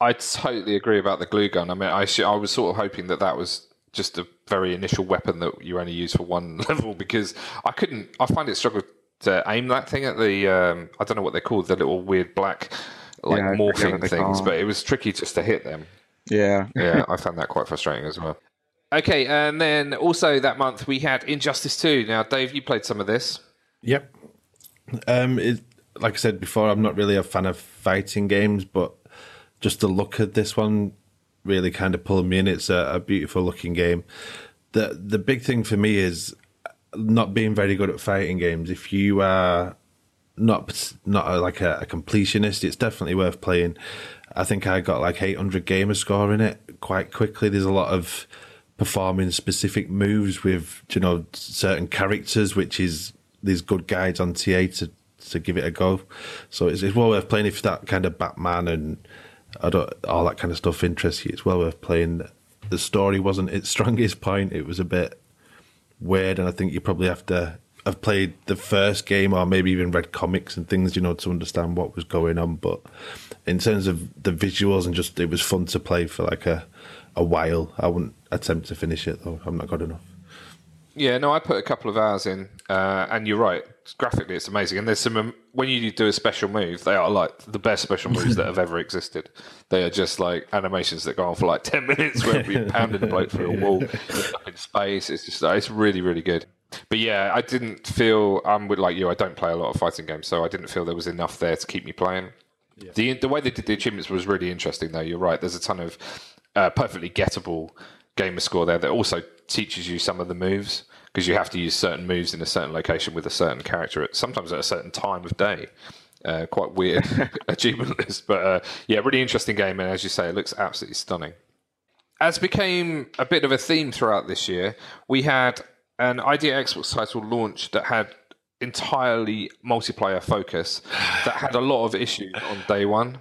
I totally agree about the glue gun. I mean, I I was sort of hoping that that was just a very initial weapon that you only use for one level because I couldn't. I find it struggled to aim that thing at the. Um, I don't know what they're called. The little weird black like Yeah, I forget what morphing things, but it was tricky just to hit them. Yeah, Yeah, I found that quite frustrating as well. Okay, and then also that month we had Injustice 2. Now, Dave, you played some of this. Yep. Um, it, like I said before, I'm not really a fan of fighting games, but just the look of this one really kind of pulled me in. It's a, a beautiful looking game. the The big thing for me is not being very good at fighting games. If you are not not a, like a, a completionist, it's definitely worth playing. I think I got like 800 gamer score in it quite quickly. There's a lot of performing specific moves with you know certain characters, which is there's good guides on TA to to give it a go. So it's, it's well worth playing if that kind of Batman and I don't, all that kind of stuff interests you. It's well worth playing. The story wasn't its strongest point. It was a bit weird, and I think you probably have to have played the first game or maybe even read comics and things, you know, to understand what was going on. But in terms of the visuals and just, it was fun to play for like a a while. I wouldn't attempt to finish it though. I'm not good enough. Yeah, no, I put a couple of hours in, uh, and you're right. Graphically, it's amazing. And there's some um, when you do a special move, they are like the best special moves that have ever existed. They are just like animations that go on for like ten minutes, where you're pounding a bloke through a wall in space. It's just it's really really good. But yeah, I didn't feel I'm with like you. I don't play a lot of fighting games, so I didn't feel there was enough there to keep me playing. The the way they did the achievements was really interesting, though. You're right. There's a ton of uh, perfectly gettable gamer score there that also teaches you some of the moves because you have to use certain moves in a certain location with a certain character at sometimes at a certain time of day. Uh, quite weird achievement list, but uh, yeah, really interesting game. And as you say, it looks absolutely stunning. As became a bit of a theme throughout this year, we had an ID@Xbox title launch that had entirely multiplayer focus that had a lot of issues on day one.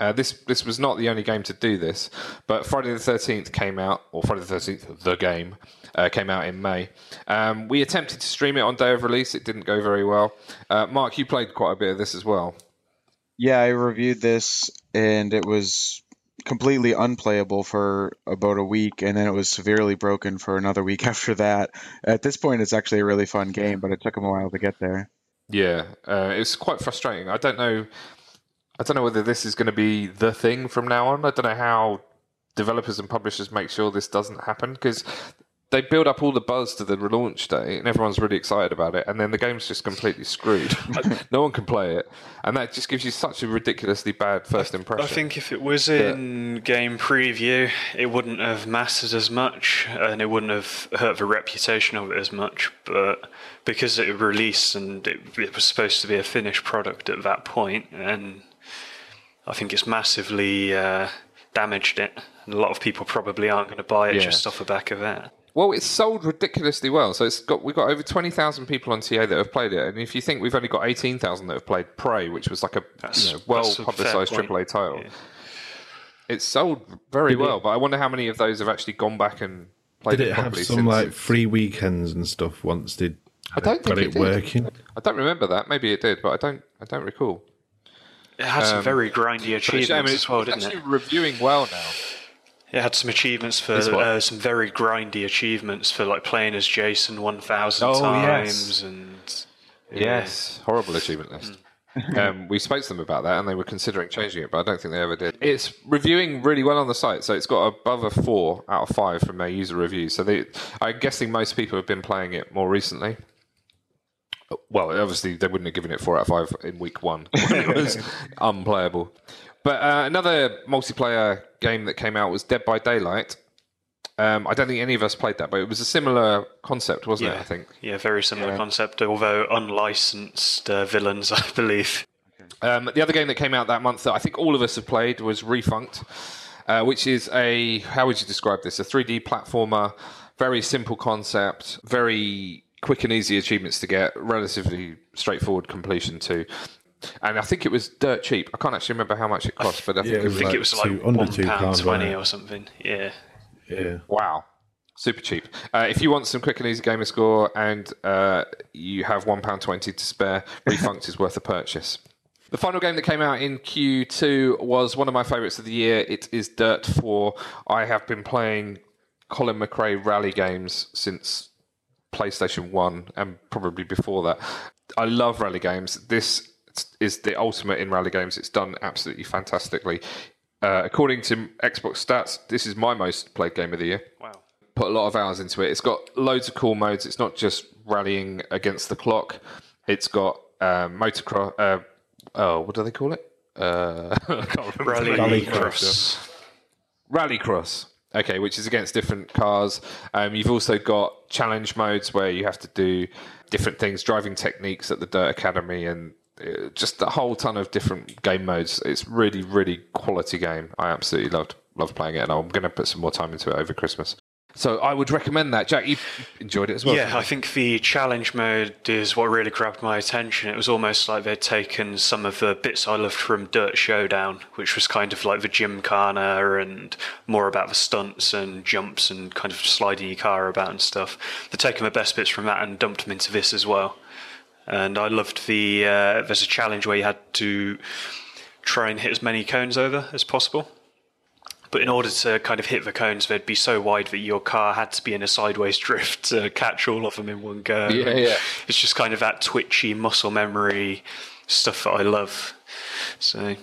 Uh, this this was not the only game to do this, but Friday the Thirteenth came out, or Friday the Thirteenth, the game uh, came out in May. Um, we attempted to stream it on day of release. It didn't go very well. Uh, Mark, you played quite a bit of this as well. Yeah, I reviewed this and it was completely unplayable for about a week and then it was severely broken for another week after that. At this point it's actually a really fun game, but it took them a while to get there. Yeah, uh, it's quite frustrating. I don't know. I don't know whether this is going to be the thing from now on. I don't know how developers and publishers make sure this doesn't happen because they build up all the buzz to the relaunch day and everyone's really excited about it, and then the game's just completely screwed. no one can play it, and that just gives you such a ridiculously bad first impression. I think if it was in game preview, it wouldn't have mattered as much, and it wouldn't have hurt the reputation of it as much. But because it released and it, it was supposed to be a finished product at that point, and I think it's massively uh, damaged it. And a lot of people probably aren't going to buy it Yeah. just off the back of that. Well, it's sold ridiculously well. So it's got we've got over twenty thousand people on TA that have played it, and if you think we've only got eighteen thousand that have played Prey, which was like a you know, well that's a fair publicised point. AAA title, Yeah. it's sold very well. But I wonder how many of those have actually gone back and played Did it it have some like it's- free weekends and stuff once they I don't got think it, it did. working? I don't remember that. Maybe it did, but I don't. I don't recall. It had some um, very grindy But it's, I achievements mean, as well, didn't actually it? reviewing well now. It had some achievements for uh, some very grindy achievements for like playing as Jason one thousand Oh, times yes. and Yes, horrible achievement list. um, we spoke to them about that, and they were considering changing it, but I don't think they ever did. It's reviewing really well on the site, so it's got above a four out of five from their user reviews. So they, I'm guessing most people have been playing it more recently. Well, obviously they wouldn't have given it four out of five in week one when it was unplayable. But uh, another multiplayer game that came out was Dead by Daylight. Um, I don't think any of us played that, but it was a similar concept, wasn't it? I think. yeah, very similar Yeah. concept, although unlicensed uh, villains, I believe. Um, the other game that came out that month that I think all of us have played was Refunct, uh, which is a how would you describe this? A 3D platformer Very simple concept, very quick and easy achievements to get, relatively straightforward completion too. And I think it was dirt cheap. I can't actually remember how much it cost, but I think Yeah, it it was I think like it was two- under one two pound pound, twenty or something. Yeah. Yeah. Wow. Super cheap. Uh, if you want some quick and easy gamer score and uh, you have £1.20 to spare, Refunct is worth a purchase. The final game that came out in Q2 was one of my favourites of the year. It is Dirt 4. I have been playing Colin McRae rally games since PlayStation 1 and probably before that. I love rally games. This is the ultimate in rally games. It's done absolutely fantastically. Uh, according to Xbox stats, this is my most played game of the year Wow. put a lot of hours into it. It's got loads of cool modes. It's not just rallying against the clock. It's got um, motocross. Uh, oh, what do they call it? Uh, I can't remember. Rally, Rally cross. Rallycross. Okay, which is against different cars. Um, you've also got challenge modes where you have to do different things, driving techniques at the Dirt Academy, and uh, Uh, just a whole ton of different game modes. It's really, really quality game. I absolutely loved loved playing it, and I'm going to put some more time into it over Christmas. So I would recommend that. Jack, you enjoyed it as well. Yeah, I think the challenge mode is what really grabbed my attention. It was almost like they'd taken some of the bits I loved from Dirt Showdown, which was kind of like the gymkhana and more about the stunts and jumps and kind of sliding your car about and stuff. They'd taken the best bits from that and dumped them into this as well. And I loved the. Uh, there's a challenge where you had to try and hit as many cones over as possible. But in order to kind of hit the cones, they'd be so wide that your car had to be in a sideways drift to catch all of them in one go. Yeah, yeah. It's just kind of that twitchy muscle memory stuff that I love. So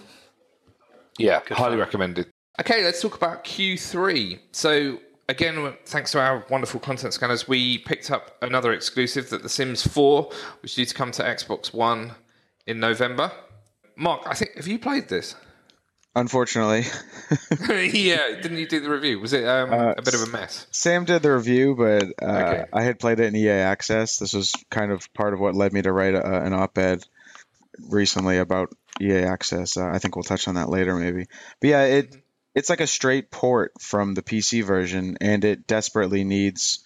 Yeah, highly fun. recommended. Okay, let's talk about Q3. So, again, thanks to our wonderful content scanners, we picked up another exclusive that The Sims 4, which is due to come to Xbox One in November. Mark, I think, have you played this? Unfortunately, yeah, didn't you do the review? Was it um, Uh, a bit of a mess? Sam did the review, but uh, Okay. I had played it in EA Access. This was kind of part of what led me to write a, an op-ed recently about EA Access. Uh, I think we'll touch on that later, maybe. But yeah, it it's like a straight port from the PC version, and it desperately needs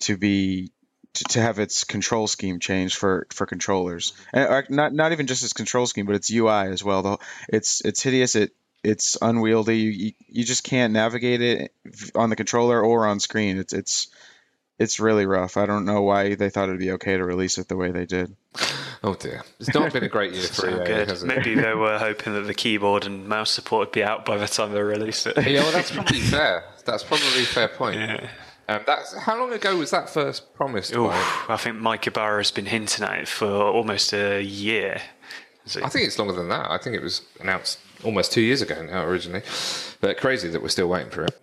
to be to, to have its control scheme changed for for controllers, and uh, not not even just its control scheme, but its UI as well. Though it's it's hideous. It it's unwieldy. You, you, you just can't navigate it on the controller or on screen. It's it's it's really rough. I don't know why they thought it'd be okay to release it the way they did. Oh dear, it's not been a great year for so EA, good. has it? Maybe they were hoping that the keyboard and mouse support would be out by the time they released it. Yeah, well, that's probably fair. That's probably a fair point. Um, that's how long ago was that first promised? Oof, by? I think Mike Ibarra has been hinting at it for almost a year. I think it's longer than that. I think it was announced almost two years ago now originally, but crazy that we're still waiting for it.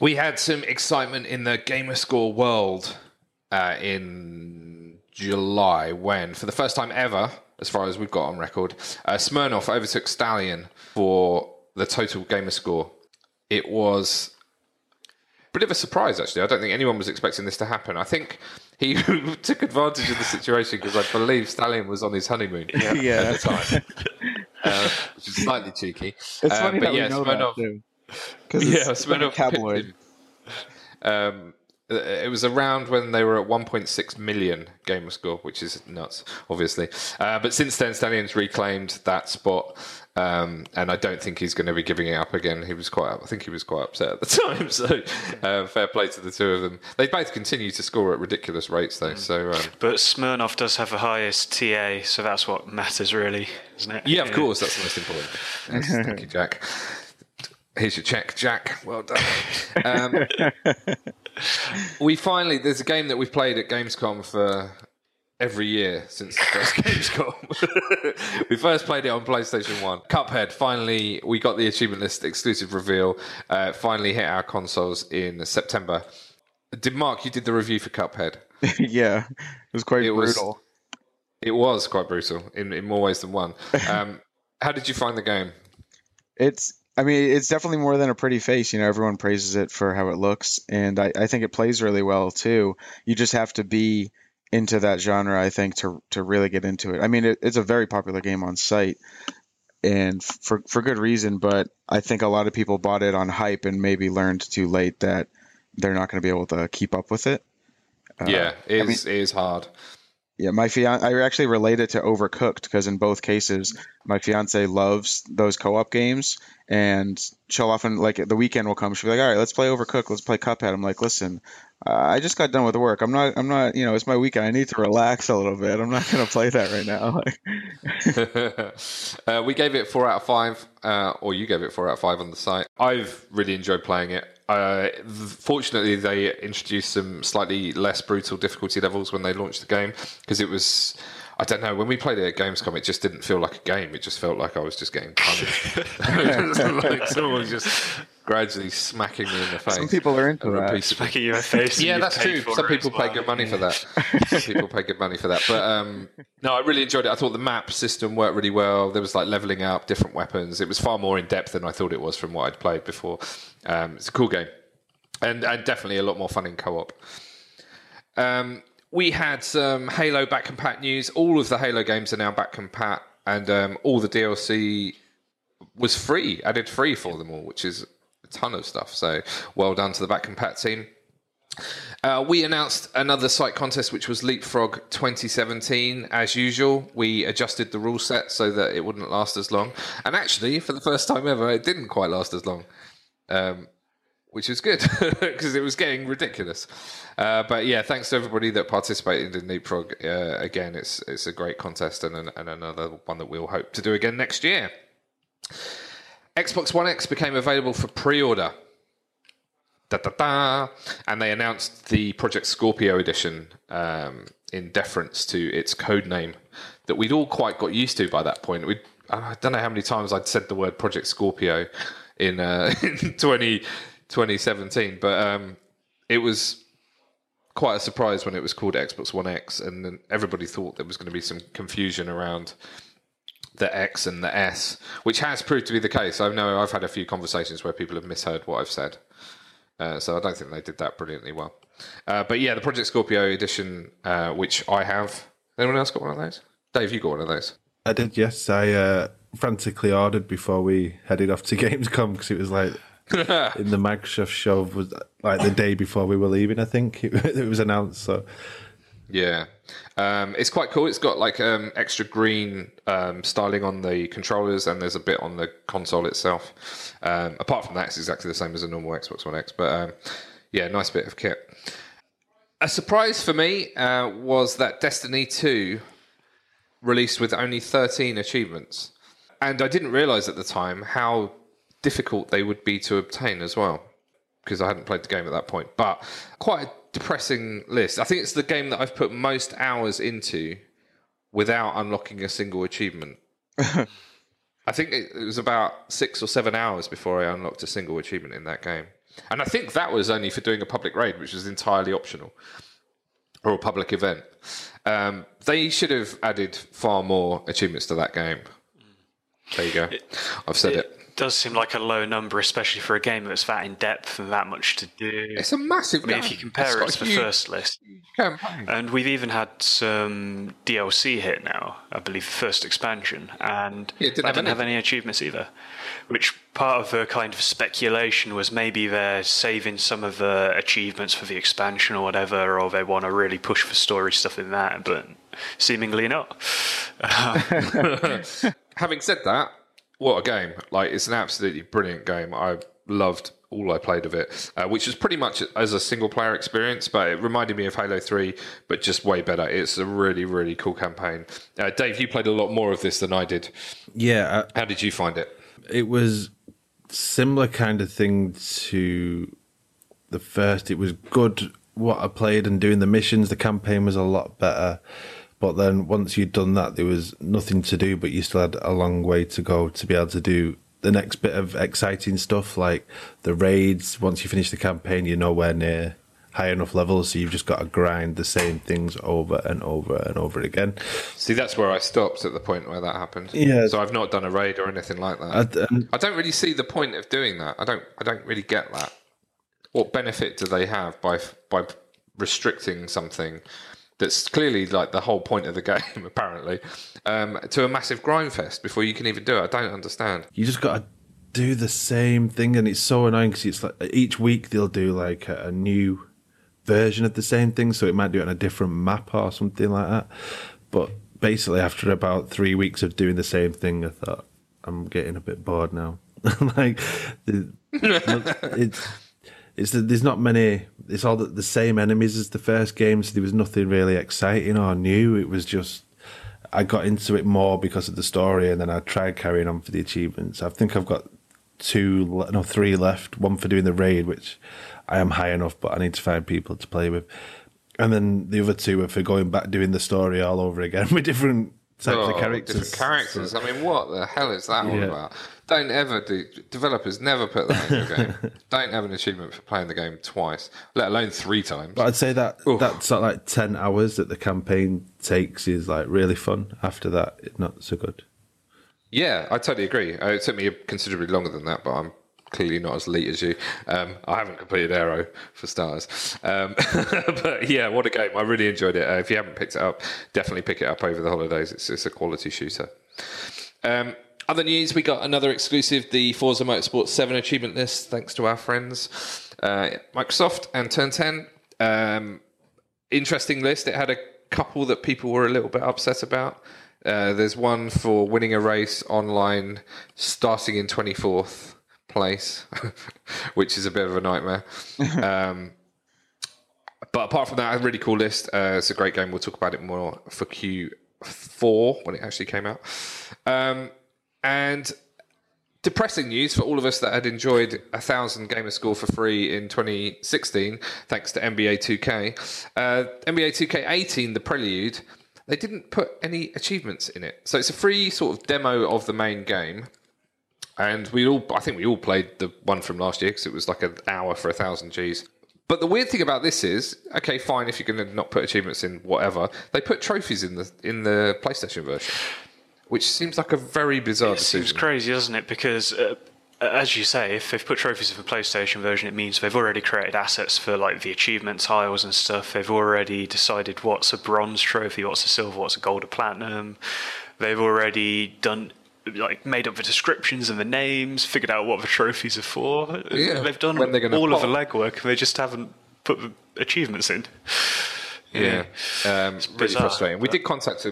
We had some excitement in the Gamerscore world uh, in July when, for the first time ever, as far as we've got on record, uh, Smrnov overtook Stallion for the total Gamerscore. It was a bit of a surprise, actually. I don't think anyone was expecting this to happen. I think he took advantage of the situation because I believe Stallion was on his honeymoon Yeah. at the time, uh, which is slightly cheeky. It's Um, funny but that yeah, we know Smrnov- that too. Because yeah, it's like a Smirnoff him. Um, it was around when they were at 1.6 million gamer score, which is nuts, obviously. Uh, but since then, Stallion's reclaimed that spot, um, and I don't think he's going to be giving it up again. He was quite, I think he was quite upset at the time. So, uh, fair play to the two of them. They both continue to score at ridiculous rates, though. So, um, But Smrnov does have the highest TA, so that's what matters, really, isn't it? yeah, of course, that's the most important. Yes, thank you, Jack. Here's your check, Jack. Well done. Um, we finally there's a game that we've played at Gamescom for every year since the first Gamescom. we first played it on PlayStation One. Cuphead. Finally, we got the achievement list exclusive reveal. Uh, finally hit our consoles in September. Did Mark? You did the review for Cuphead. yeah, it was quite It was- brutal. It was quite brutal in, in more ways than one. Um, how did you find the game? It's I mean, it's definitely more than a pretty face. You know, everyone praises it for how it looks, and I, I think it plays really well too. You just have to be into that genre, I think, to to really get into it. I mean, it, it's a very popular game on site, and for for good reason. But I think a lot of people bought it on hype and maybe learned too late that they're not going to be able to keep up with it. Uh, yeah, it is, it is hard. Yeah, my fiance, I actually related it to Overcooked because in both cases, my fiance loves those co-op games, and she'll often like the weekend will come. She'll be like, "All right, let's play Overcooked. Let's play Cuphead." I'm like, "Listen, uh, I just got done with work. I'm not. I'm not. You know, it's my weekend. I need to relax a little bit. I'm not going to play that right now." uh, we gave it four out of five, uh, or you gave it four out of five on the site. I've really enjoyed playing it. Uh, fortunately, they introduced some slightly less brutal difficulty levels when they launched the game because it was. I don't know. When we played it at Gamescom, it just didn't feel like a game. It just felt like I was just getting punished. like someone was just gradually smacking me in the face. Some people are into that. Smacking you in the face. Yeah, that's true. Some people as pay well. good money for that. Some people pay good money for that. But um, no, I really enjoyed it. I thought the map system worked really well. There was like leveling up, different weapons. It was far more in depth than I thought it was from what I'd played before. Um, it's a cool game, and and definitely a lot more fun in co-op. Um, we had some Halo back compat news. All of the Halo games are now back compat, and um, all the DLC was free, added free for them all, which is a ton of stuff. So well done to the back compat team. Uh, we announced another site contest, which was Leapfrog 2017. As usual, we adjusted the rule set so that it wouldn't last as long. And actually, for the first time ever, it didn't quite last as long, um, which is good because it was getting ridiculous. Uh, but yeah, thanks to everybody that participated in Leapfrog. Uh, again, it's it's a great contest and, an, and another one that we'll hope to do again next year. Xbox One X became available for pre-order. Da, da, da. And they announced the Project Scorpio edition um, in deference to its code name that we'd all quite got used to by that point. we I don't know how many times I'd said the word Project Scorpio in, uh, in 20, 2017, but um, it was quite a surprise when it was called Xbox One X, and then everybody thought there was going to be some confusion around the X and the S, which has proved to be the case. I know I've had a few conversations where people have misheard what I've said. Uh, so I don't think they did that brilliantly well. Uh, but yeah, the Project Scorpio edition, uh, which I have. Anyone else got one of those? Dave, you got one of those. I did, yes. I uh, frantically ordered before we headed off to Gamescom because it was like in the Microsoft show was like the day before we were leaving. I think it, it was announced. So Yeah, um, it's quite cool. It's got like um, extra green um, styling on the controllers, and there's a bit on the console itself. Um, apart from that, it's exactly the same as a normal Xbox One X. But um, yeah, nice bit of kit. A surprise for me uh, was that Destiny 2 released with only 13 achievements. And I didn't realize at the time how difficult they would be to obtain as well, because I hadn't played the game at that point. But quite a depressing list. I think it's the game that I've put most hours into without unlocking a single achievement. I think it it was about six or seven hours before I unlocked a single achievement in that game. And I think that was only for doing a public raid, which was entirely optional, or a public event. Um, they should have added far more achievements to that game. There you go. I've said it. It does seem like a low number, especially for a game that's that in depth and that much to do. It's a massive I mean, game. if you compare It's it to the huge first list, campaign. and we've even had some DLC hit now. I believe the first expansion, and Yeah, didn't have didn't have any achievements either. Which part of the kind of speculation was maybe they're saving some of the achievements for the expansion or whatever, or they want to really push for story stuff in that, but seemingly not. Having said that, what a game! Like it's an absolutely brilliant game. I loved all I played of it, uh, which was pretty much as a single player experience, but it reminded me of Halo Three, but just way better. It's a really really cool campaign. Uh, Dave, you played a lot more of this than I did. yeah, How did you find it? it was similar kind of thing to the first. It was good what I played and doing the missions. The campaign was a lot better. But then once you'd done that, there was nothing to do, but you still had a long way to go to be able to do the next bit of exciting stuff like the raids. Once you finish the campaign, you're nowhere near high enough levels, so you've just got to grind the same things over and over and over again. See, that's where I stopped at the point where that happened. Yeah. So I've not done a raid or anything like that. I, and um, I don't really see the point of doing that. I don't. I don't really get that. What benefit do they have by by restricting something that's clearly like the whole point of the game, apparently, um, to a massive grind fest before you can even do it? I don't understand. you just got to do the same thing, and it's so annoying because it's like each week they'll do like a, a new version of the same thing, so it might do it on a different map or something like that. But basically, after about three weeks of doing the same thing, I thought I'm getting a bit bored now. like, the, it's it's there's not many. It's all the, the same enemies as the first game, so there was nothing really exciting or new. It was just I got into it more because of the story, and then I tried carrying on for the achievements. I think I've got two, no, three left. One for doing the raid, which I am high enough, but I need to find people to play with. And then the other two are for going back doing the story all over again with different types Oh, of characters. Different characters. I mean, what the hell is that all about? Don't ever do. Developers never put that in your game. Don't have an achievement for playing the game twice, let alone three times. But I'd say that Oof. that sort like ten hours that the campaign takes is like really fun. After that, it's not so good. Yeah, I totally agree. Uh, it took me considerably longer than that, but I'm clearly not as elite as you. Um, I haven't completed Aaero for starters. Um, but yeah, what a game. I really enjoyed it. Uh, if you haven't picked it up, definitely pick it up over the holidays. It's, it's a quality shooter. Um, other news, we got another exclusive, the Forza Motorsport 7 achievement list, thanks to our friends, uh, Microsoft and Turn 10. Um, interesting list. It had a couple that people were a little bit upset about. Uh, there's one for winning a race online, starting in 24th place, which is a bit of a nightmare. um, but apart from that, a really cool list. Uh, it's a great game. We'll talk about it more for Q4 when it actually came out. Um, and depressing news for all of us that had enjoyed a thousand gamer score for free in 2016 thanks to nba 2k uh, nba 2k18 the prelude they didn't put any achievements in it. So it's a free sort of demo of the main game. And we all i think we all played the one from last year because it was like an hour for a thousand g's. But the weird thing about this is okay fine if you're going to not put achievements in whatever they put trophies in the in the playstation version which seems like a very bizarre It seems crazy, doesn't it? Because uh, as you say, if they've put trophies for the PlayStation version, it means they've already created assets for like the achievement tiles and stuff. They've already decided what's a bronze trophy, what's a silver, what's a gold or platinum. They've already done like made up the descriptions and the names, figured out what the trophies are for. Yeah, They've done when they're gonna all of the pop. legwork. They just haven't put the achievements in. Yeah, um, really bizarre, frustrating. We did contact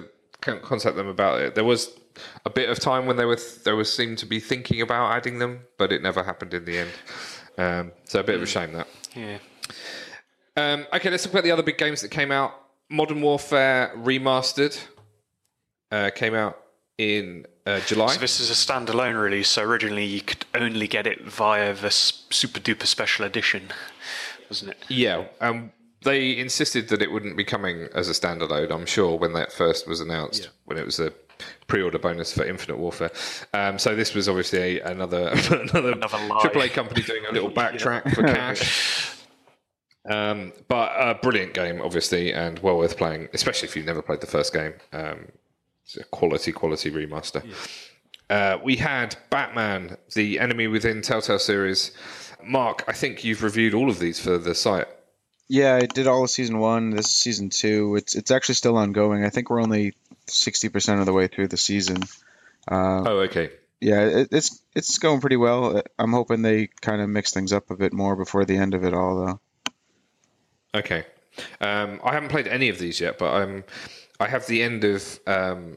contact them about it. There was a bit of time when they were th- there was seemed to be thinking about adding them, but it never happened in the end. Um, so a bit of a shame that. Yeah. Um, okay, let's talk about the other big games that came out. Modern Warfare Remastered uh, came out in uh, July. So this is a standalone release. So originally you could only get it via the super duper special edition, wasn't it? Yeah, um, they insisted that it wouldn't be coming as a standalone. I'm sure when that first was announced, when it was a pre-order bonus for Infinite Warfare. Um, so this was obviously another another, Another. AAA company doing a little backtrack for cash. Um, but a brilliant game, obviously, and well worth playing, especially if you've never played the first game. Um, it's a quality, quality remaster. Uh, we had Batman, the enemy within Telltale series. Mark, I think you've reviewed all of these for the site. Yeah, I did all of season one. This is season two. It's it's actually still ongoing. I think we're only sixty percent of the way through the season. Uh, Oh, okay. yeah, it, it's it's going pretty well. I'm hoping they kind of mix things up a bit more before the end of it all, though. Okay. Um, I haven't played any of these yet, but um, I have the end of um,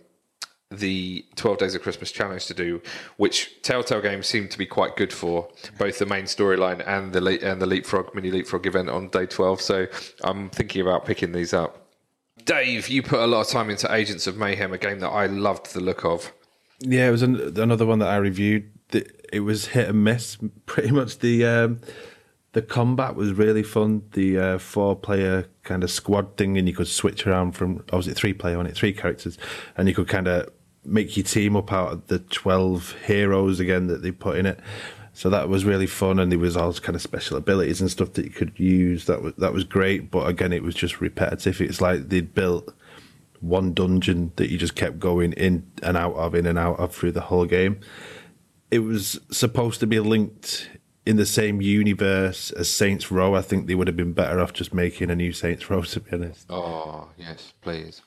the 12 Days of Christmas challenge to do, which Telltale games seem to be quite good for, both the main storyline and the le- and the leapfrog mini leapfrog event on day 12. So I'm thinking about picking these up. Dave, you put a lot of time into Agents of Mayhem, a game that I loved the look of. Yeah, it was an, another one that I reviewed. It was hit and miss. Pretty much the um, the combat was really fun. The uh, four player kind of squad thing, and you could switch around from. Or was it three player on it? Three characters, and you could kind of make your team up out of the twelve heroes again that they put in it. So that was really fun, and there was all kind of special abilities and stuff that you could use. That was that was great, but again, it was just repetitive. It's like they'd built one dungeon that you just kept going in and out of, in and out of through the whole game. It was supposed to be linked in the same universe as Saints Row. I think they would have been better off just making a new Saints Row, to be honest. Oh, yes, please.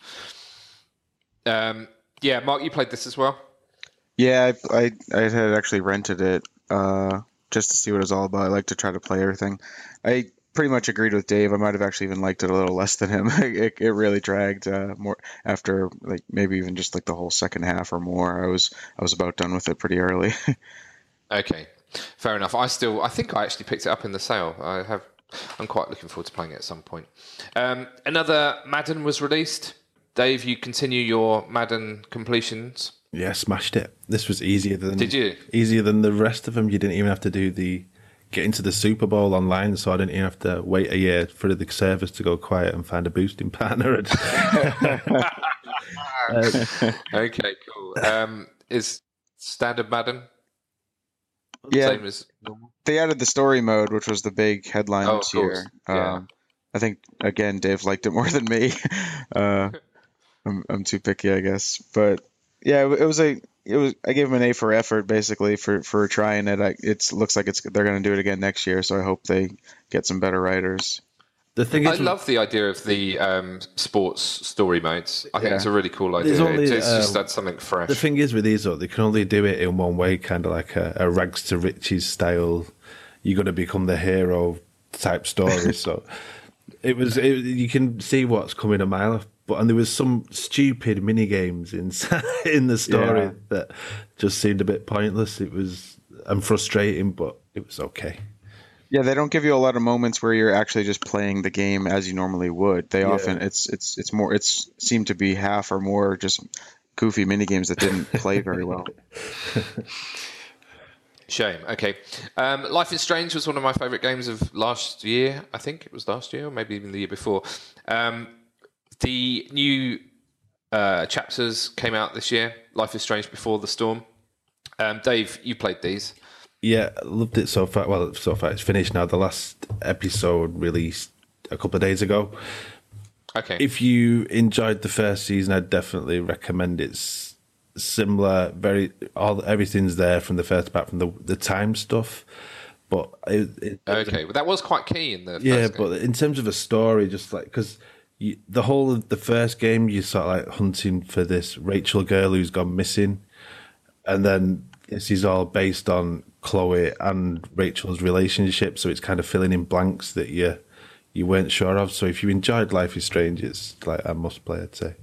Um, yeah, Mark, you played this as well? Yeah, I, I I had actually rented it uh, just to see what it was all about. I like to try to play everything. I pretty much agreed with Dave. I might have actually even liked it a little less than him. it, it really dragged uh, more after like maybe even just like the whole second half or more. I was I was about done with it pretty early. Okay, fair enough. I still, I think I actually picked it up in the sale. I have, I'm quite looking forward to playing it at some point. Um, another Madden was released. Dave, you continue your Madden completions. Yeah, smashed it. This was easier than Did you? easier than the rest of them. You didn't even have to do the get into the Super Bowl online, so I didn't even have to wait a year for the servers to go quiet and find a boosting partner. And, Okay, cool. Um, is standard Madden yeah, same as normal? they added the story mode, which was the big headline Oh, this year. Yeah. Um, I think again, Dave liked it more than me. uh, I'm I'm too picky, I guess. But yeah, it, it was a it was. I gave him an A for effort, basically for for trying it. I, it looks like it's they're going to do it again next year, so I hope they get some better writers. the thing I is, love the idea of the um, sports story modes. I think Yeah. it's a really cool idea. only, it's just uh, that's something fresh. the thing is with these, though, they can only do it in one way, kind of like a, a rags to riches style. You're going to become the hero type story. so it was. It, you can see what's coming a mile off. But and there was some stupid mini games in in the story Yeah. that just seemed a bit pointless. It was and frustrating, but it was okay. Yeah, they don't give you a lot of moments where you're actually just playing the game as you normally would. They often it's it's it's more it's seemed to be half or more just goofy mini games that didn't play very well. Shame. Okay. Um, Life is Strange was one of my favourite games of last year. I think it was last year, or maybe even the year before. Um, the new uh, chapters came out this year. Life is Strange Before the Storm. Um, Dave, you played these. Yeah, loved it so far. Well, so far it's finished now. The last episode released a couple of days ago. Okay. If you enjoyed the first season, I'd definitely recommend it. It's similar, very all everything's there from the first, apart from the the time stuff. But it, it, okay. But that was quite key in the yeah, but in terms of a story, just like because the whole of the first game, you sort of like hunting for this Rachel girl who's gone missing, and then this is all based on Chloe and Rachel's relationship, so it's kind of filling in blanks that you you weren't sure of. So if you enjoyed Life is Strange, it's like a must play, I'd say.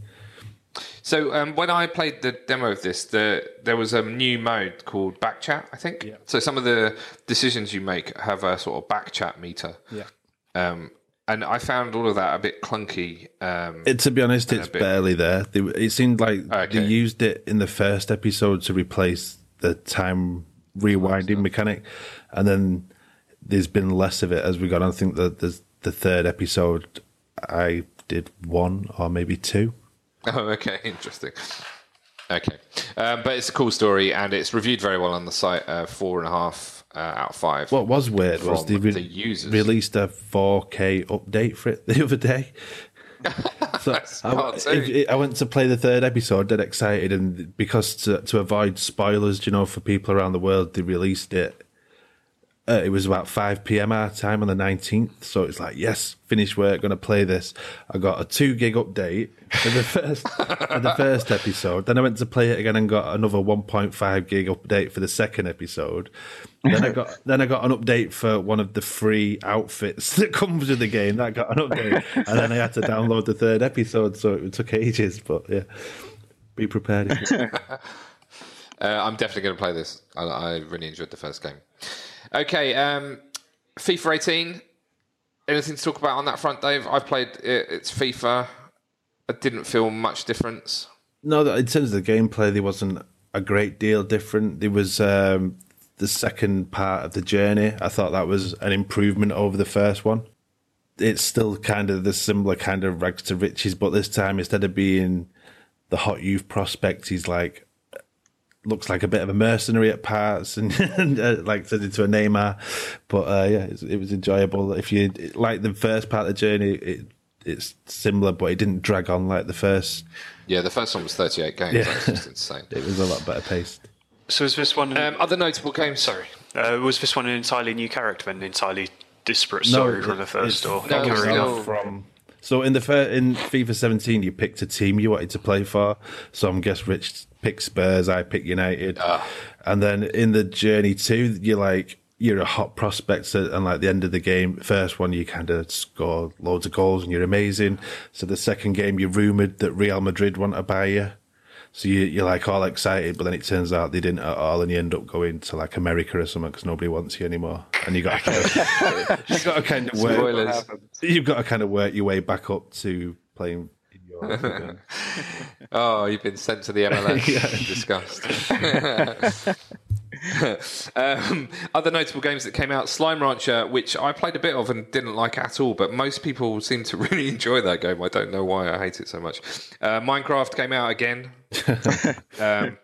So um, when I played the demo of this, the, there was a new mode called Backchat, I think. So some of the decisions you make have a sort of Backchat meter. Yeah. Um, and I found all of that a bit clunky. Um, It, to be honest, it's bit- barely there. They, it seemed like Okay. they used it in the first episode to replace the time rewinding mechanic, and then there's been less of it as we got on. I think that the the third episode, I did one or maybe two. Oh, okay, interesting. Okay, um, but it's a cool story, and it's reviewed very well on the site. Uh, four and a half uh, out of five. What was weird was they re- the users. released a 4K update for it the other day. So I, if- I went to play the third episode, dead excited, and because to, to avoid spoilers, you know, for people around the world, they released it. Uh, it was about 5 p.m. our time on the 19th, so it's like, yes, finish work, going to play this. I got a two gig update for the first for the first episode. Then I went to play it again and got another 1.5 gig update for the second episode. Then I got then I got an update for one of the free outfits that comes with the game. That got an update, and then I had to download the third episode, so it took ages. But yeah, be prepared. Uh, I'm definitely going to play this. I, I really enjoyed the first game. Okay, um, FIFA 18. Anything to talk about on that front, Dave? I've played it. It's FIFA. I didn't feel much difference. No, in terms of the gameplay, there wasn't a great deal different. There was um, the second part of the journey. I thought that was an improvement over the first one. It's still kind of the similar kind of rags to riches, but this time instead of being the hot youth prospect, he's like looks like a bit of a mercenary at parts and, and uh, like turned into a Neymar. But uh, yeah, it, it was enjoyable. If you like the first part of the journey, it, it's similar, but it didn't drag on like the first. Yeah, the first one was 38 games. Yeah. That's just insane. It was a lot better paced. So is this one? Um, other notable games. sorry, uh, was this one an entirely new character and entirely disparate story from the first, or No, no. from So in the fir- in FIFA 17, you picked a team you wanted to play for. So I'm guess Rich picked Spurs, I picked United, and then in the Journey two, you're like you're a hot prospect, so- and like the end of the game, first one you kind of score loads of goals and you're amazing. So the second game, you're rumored that Real Madrid want to buy you. So you, you're like all excited, but then it turns out they didn't at all, and you end up going to like America or something because nobody wants you anymore, and you got to kind of, you got to kind of work. You've got to kind of work your way back up to playing in Europe. Oh, you've been sent to the MLS. Disgust. um, other notable games that came out: Slime Rancher, which I played a bit of and didn't like at all, but most people seem to really enjoy that game. I don't know why I hate it so much. Uh, Minecraft came out again. um,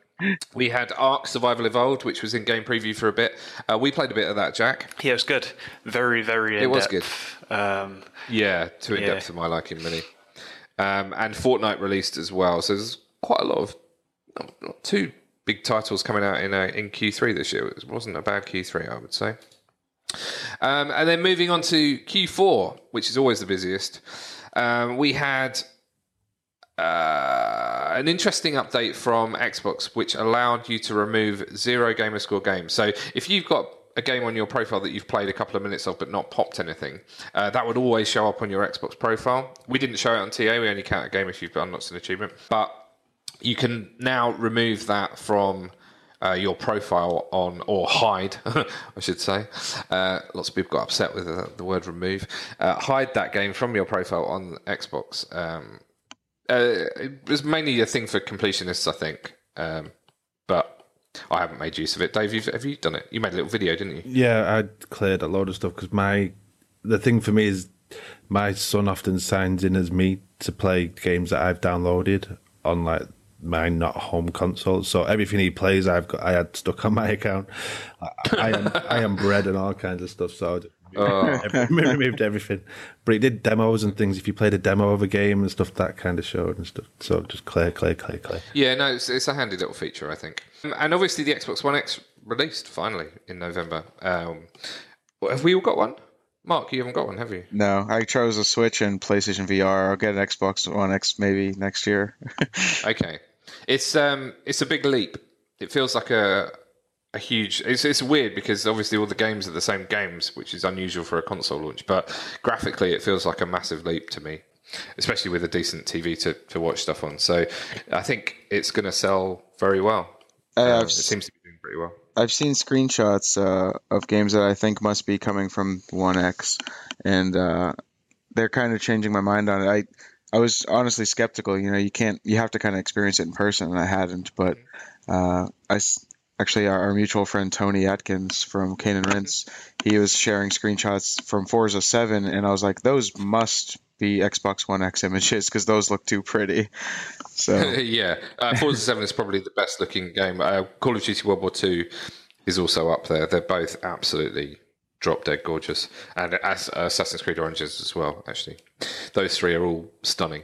we had Ark Survival Evolved, which was in game preview for a bit. Uh, we played a bit of that, Jack. Yeah, it was good. Very, very. It was in-depth. Um, Yeah, too in Yeah. depth for my liking, really. Um, and Fortnite released as well, so there's quite a lot of not, not too big titles coming out in uh, in Q3 this year. It wasn't a bad Q3, I would say. Um, and then moving on to Q4, which is always the busiest, um, we had uh, an interesting update from Xbox, which allowed you to remove zero gamer score games. So if you've got a game on your profile that you've played a couple of minutes of but not popped anything, uh, that would always show up on your Xbox profile. We didn't show it on TA. We only count a game if you've unlocked an achievement, but you can now remove that from uh, your profile on or hide, I should say. Uh, lots of people got upset with the, the word remove. Uh, hide that game from your profile on Xbox. Um, uh, it was mainly a thing for completionists, I think, um, but I haven't made use of it. Dave, have you done it? You made a little video, didn't you? Yeah, I cleared a load of stuff because my the thing for me is my son often signs in as me to play games that I've downloaded on like my not home console. So everything he plays, I've got I had stuck on my account. I, I am I am bred and all kinds of stuff. So I just removed, removed everything. But he did demos and things. If you played a demo of a game and stuff, that kind of showed and stuff. So just clear, clear, clear, clear. Yeah, no, it's, it's a handy little feature, I think. And obviously, the Xbox One X released finally in November. Um, have we all got one? Mark, you haven't got one, have you? No, I chose a Switch and PlayStation VR. I'll get an Xbox One X maybe next year. Okay, it's um, it's a big leap. It feels like a a huge. It's it's weird because obviously all the games are the same games, which is unusual for a console launch. But graphically, it feels like a massive leap to me, especially with a decent TV to to watch stuff on. So I think it's going to sell very well. Uh, I've it seems to be doing pretty well. I've seen screenshots uh, of games that I think must be coming from One X, and uh, they're kind of changing my mind on it. I I was honestly skeptical. You know, you can't you have to kind of experience it in person, and I hadn't. But uh, I actually our, our mutual friend Tony Atkins from Kane and Rince, he was sharing screenshots from Forza Seven, and I was like, those must be Xbox One X images because those look too pretty. So yeah, uh, Forza Seven is probably the best looking game. Uh, Call of Duty World War Two is also up there. They're both absolutely drop dead gorgeous, and as Assassin's Creed Origins as well. Actually, those three are all stunning.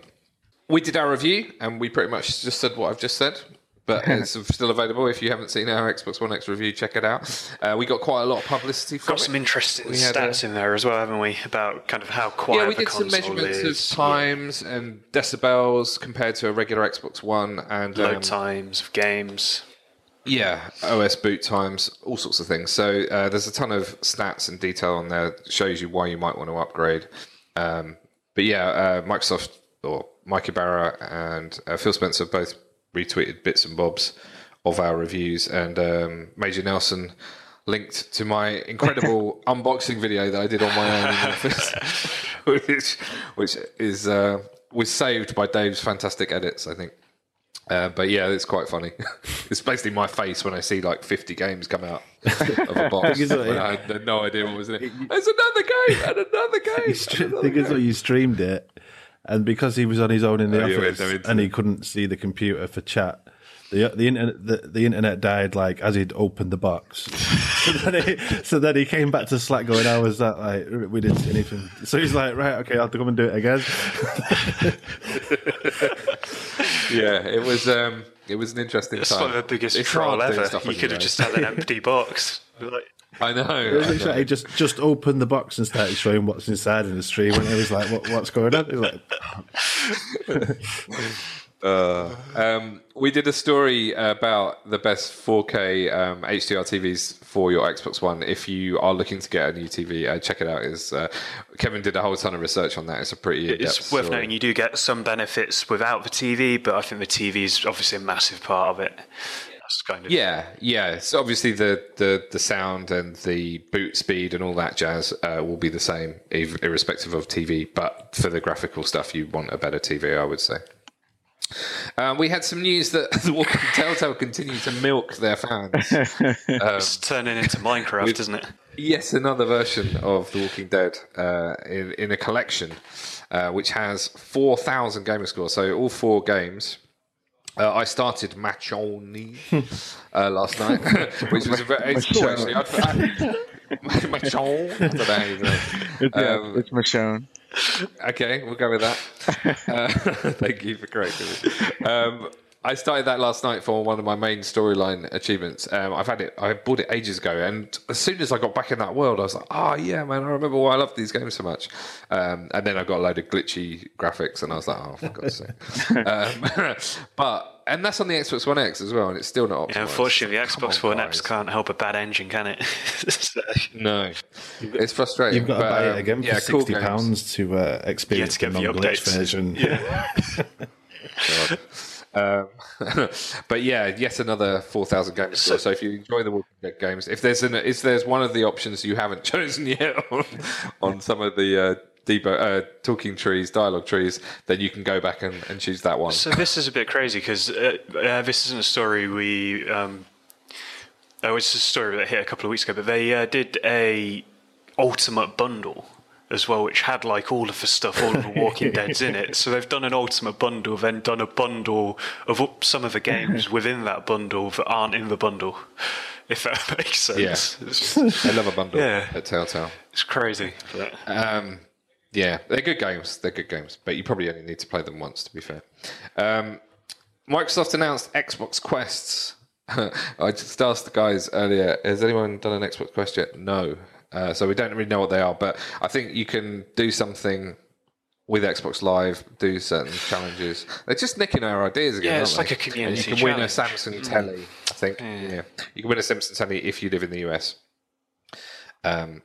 We did our review, and we pretty much just said what I've just said. But it's still available. If you haven't seen our Xbox One X review, check it out. Uh, we got quite a lot of publicity got it. some interesting We stats in there as well, haven't we? About kind of how quiet the game is. yeah, we did some measurements is, of times and decibels compared to a regular Xbox One, and load um, times of games. Yeah, OS boot times, all sorts of things. So uh, there's a ton of stats and detail on there. that Shows you why you might want to upgrade. Um, but yeah, uh, Microsoft or Mike Ybarra and uh, Phil Spencer both retweeted bits and bobs of our reviews, and um, Major Nelson linked to my incredible unboxing video that I did on my own in the office, which which is uh, was saved by Dave's fantastic edits, I think. Uh, but yeah, it's quite funny. it's basically my face when I see like 50 games come out of a box. Thing is, when I had no idea what was in it. There's another game and another game. You stre- another game. you streamed it, and because he was on his own in the Oh, office and he couldn't see the computer for chat, the the internet the, the internet died like as he'd opened the box. so, then he, so then he came back to Slack going, "How was that? Like we didn't see anything." So he's like, "Right, okay, I'll have to come and do it again." yeah, it was um, it was an interesting It's time. one of the biggest It's troll ever. stuff You could have own. just had an empty box. Like, I know. It was I literally know. like he just just opened the box and started showing what's inside in the stream, and it was like, what, "What's going on?" It was like, Uh, um, we did a story about the best 4K um, HDR TVs for your Xbox One. If you are looking to get a new TV, uh, check it out. Is uh, Kevin did a whole ton of research on that. It's a pretty It's worth story. noting you do get some benefits without the TV, but I think the TV is obviously a massive part of it. That's kind of Yeah, yeah. So obviously the, the, the sound and the boot speed and all that jazz uh, will be the same, irrespective of TV. But for the graphical stuff, you want a better TV, I would say. Um, we had some news that the Walking Telltale continue to milk their fans. It's turning into Minecraft, with- isn't it? Yes, another version of The Walking Dead uh, in, in a collection, uh, which has 4,000 gamer scores. So all four games. Uh, I started Machoni uh, last night, which was a very, it's cool actually. I'd, I, Machon? I don't know how you say it. Yeah, Um, it's Michonne. Okay, we'll go with that. Uh, thank you for correcting me. Um, I started that last night for one of my main storyline achievements. Um, I've had it, I bought it ages ago, and as soon as I got back in that world, I was like, "Oh yeah, man! I remember why I love these games so much." Um, and then I got a load of glitchy graphics, and I was like, "Oh, for God's sake!" um, but and that's on the Xbox One X as well, and it's still not optimized. Yeah, unfortunately, the Xbox on, One X can't help a bad engine, can it? So- No, it's frustrating. you've got to but, buy um, it again for yeah, cool sixty games. pounds to uh, experience get the the non-glitch updates. version. Um, but yeah, yet another four thousand games. So, so if you enjoy the Walking Dead games, if there's an if there's one of the options you haven't chosen yet on, on some of the uh, debo- uh, talking trees, dialogue trees, then you can go back and, and choose that one. So this is a bit crazy because uh, uh, this isn't a story we. Um, oh, it's a story that hit a couple of weeks ago, but they uh, did a ultimate bundle as well, which had like all of the stuff, all of the Walking Dead's in it. So they've done an ultimate bundle, then done a bundle of some of the games within that bundle that aren't in the bundle. If that makes sense. Yeah. I love a bundle Yeah. at Telltale. it's crazy. But Um, yeah, they're good games. They're good games, but you probably only need to play them once, to be fair. Um, Microsoft announced Xbox Quests. I just asked the guys earlier: Has anyone done an Xbox Quest yet? No. Uh, so we don't really know what they are, but I think you can do something with Xbox Live, do certain challenges. They're just nicking our ideas again. Yeah, it's they? like a community And you can win a challenge. Samsung telly. I think. Yeah. you can win a Samsung telly if you live in the US. Um,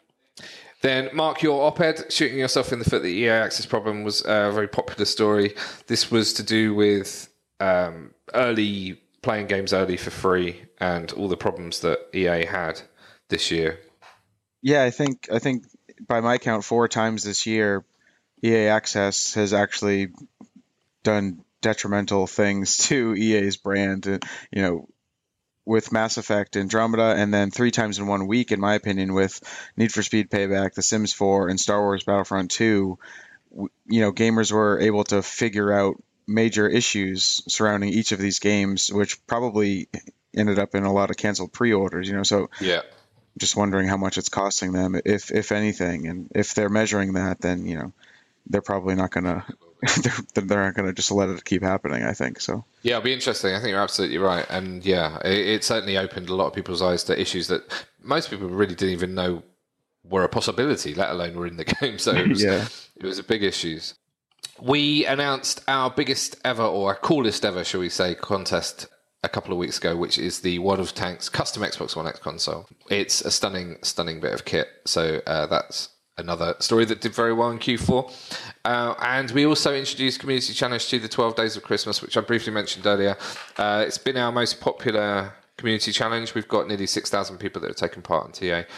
then, Mark, your op-ed shooting yourself in the foot. The EA Access problem was a very popular story. This was to do with um, early playing games early for free and all the problems that EA had this year. Yeah, I think I think by my count, four times this year, EA Access has actually done detrimental things to EA's brand. You know, with Mass Effect Andromeda, and then three times in one week, in my opinion, with Need for Speed Payback, The Sims 4, and Star Wars Battlefront 2. You know, gamers were able to figure out major issues surrounding each of these games, which probably ended up in a lot of canceled pre-orders. You know, so Yeah. just wondering how much it's costing them, if if anything, and if they're measuring that, then you know they're probably not gonna they're, they're not gonna just let it keep happening. I think so. Yeah, it'll be interesting. I think you're absolutely right. And yeah, it, it certainly opened a lot of people's eyes to issues that most people really didn't even know were a possibility, let alone were in the game. So it was, Yeah. it was a big issues. We announced our biggest ever, or our coolest ever, shall we say, contest a couple of weeks ago, which is the World of Tanks custom Xbox One X console. It's a stunning, stunning bit of kit. So uh, that's another story that did very well in Q4. Uh, and we also introduced Community Challenge to the 12 Days of Christmas, which I briefly mentioned earlier. Uh, it's been our most popular community challenge. We've got nearly 6,000 people that have taken part in TA.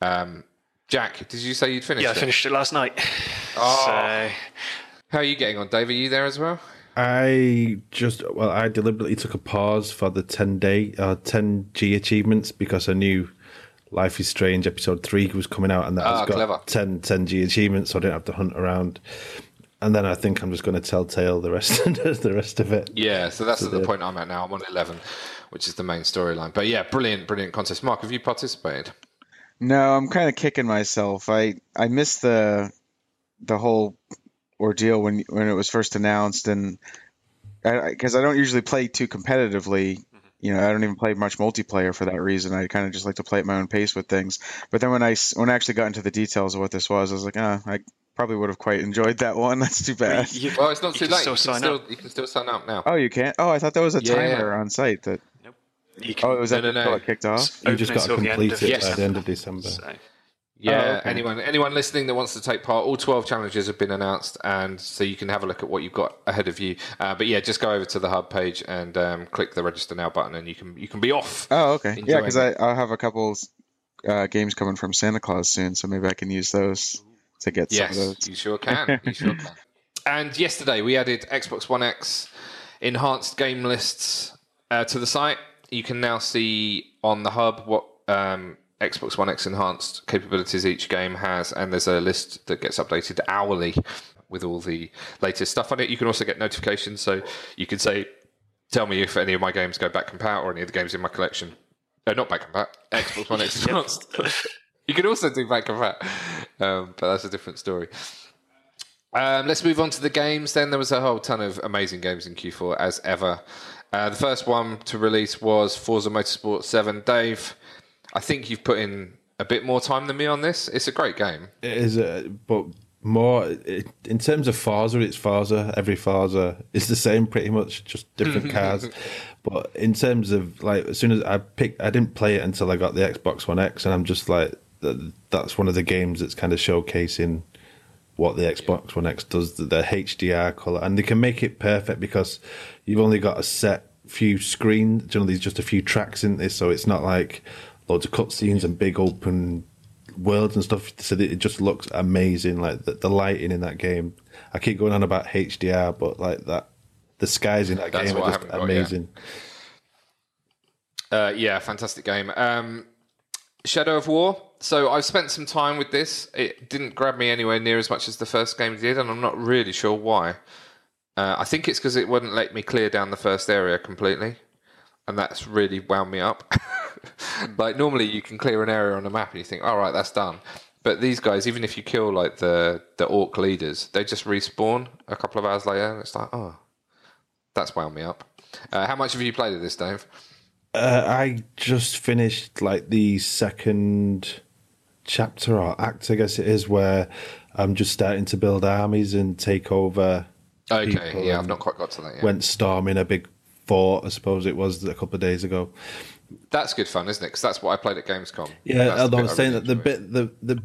Um, Jack, did you say you'd finished yeah, I it? finished it last night. Oh. So How are you getting on, Dave? Are you there as well? I just well, I deliberately took a pause for the ten day uh ten G achievements because I knew Life is Strange episode three was coming out and that Ah, has got clever. 10, 10 G achievements, so I didn't have to hunt around. And then I think I'm just going to telltale the rest the rest of it. Yeah, so that's at the the- point I'm at now. I'm on 11, which is the main storyline. But yeah, brilliant, brilliant contest. Mark, have you participated? No, I'm kind of kicking myself. I I missed the the whole ordeal when when it was first announced, and because I, don't usually play too competitively, you know, I don't even play much multiplayer for that reason. I kind of just like to play at my own pace with things. But then when I when I actually got into the details of what this was, I was like, ah, I probably would have quite enjoyed that one. That's too bad. You- Well, it's not you too can late. still you, can sign still, up. you can still sign up now. Oh, you can't. Oh, I thought that was a Yeah. timer on site. That You can, oh, it was No, that no, no. until it kicked off. You just got to the end complete of it Yes. by the end of December. So, Yeah, Oh, okay. anyone anyone listening that wants to take part, all twelve challenges have been announced, and so you can have a look at what you've got ahead of you. Uh, but yeah, just go over to the hub page and um, click the register now button, and you can you can be off. Oh, okay. Yeah, because I'll have a couple uh, games coming from Santa Claus soon, so maybe I can use those to get some of Yes, those. you sure can. You sure can. And yesterday we added Xbox One X enhanced game lists uh, to the site. You can now see on the hub what um, Xbox One X enhanced capabilities each game has, and there's a list that gets updated hourly with all the latest stuff on it. You can also get notifications, so you can say, "Tell me if any of my games go back compat or any of the games in my collection." No, not back compat. Xbox One X enhanced. You can also do back compat, um, but that's a different story. Um, let's move on to the games. Then there was a whole ton of amazing games in Q4 as ever. Uh, the first one to release was Forza Motorsport 7. Dave, I think you've put in a bit more time than me on this. It's a great game. It is, uh, but more it, in terms of Forza, it's Forza. Every Forza is the same, pretty much, just different cars. But in terms of like, as soon as I picked, I didn't play it until I got the Xbox One X, and I'm just like, that, that's one of the games that's kind of showcasing what the Xbox One X does, the, the HDR color, and they can make it perfect because you've only got a set few screens. Generally, there's just a few tracks in this, so it's not like loads of cutscenes and big open worlds and stuff. So it just looks amazing. Like the, the lighting in that game. I keep going on about HDR, but like that, the skies in that That's game are just haven't got yet. amazing. Uh, yeah, fantastic game. Um, Shadow of War. So I've spent some time with this. It didn't grab me anywhere near as much as the first game did, and I'm not really sure why. Uh, I think it's because it wouldn't let me clear down the first area completely, and that's really wound me up. like normally, you can clear an area on a map and you think, "All right, that's done." But these guys, even if you kill like the the orc leaders, they just respawn a couple of hours later, and it's like, "Oh, that's wound me up." Uh, how much have you played of this, Dave? Uh, I just finished like the second chapter or act, I guess it is, where I'm just starting to build armies and take over. Okay, yeah, I've not quite got to that yet. Went storming a big fort, I suppose it was a couple of days ago. That's good fun, isn't it? Because that's what I played at Gamescom. Yeah, although I was saying really that the bit the the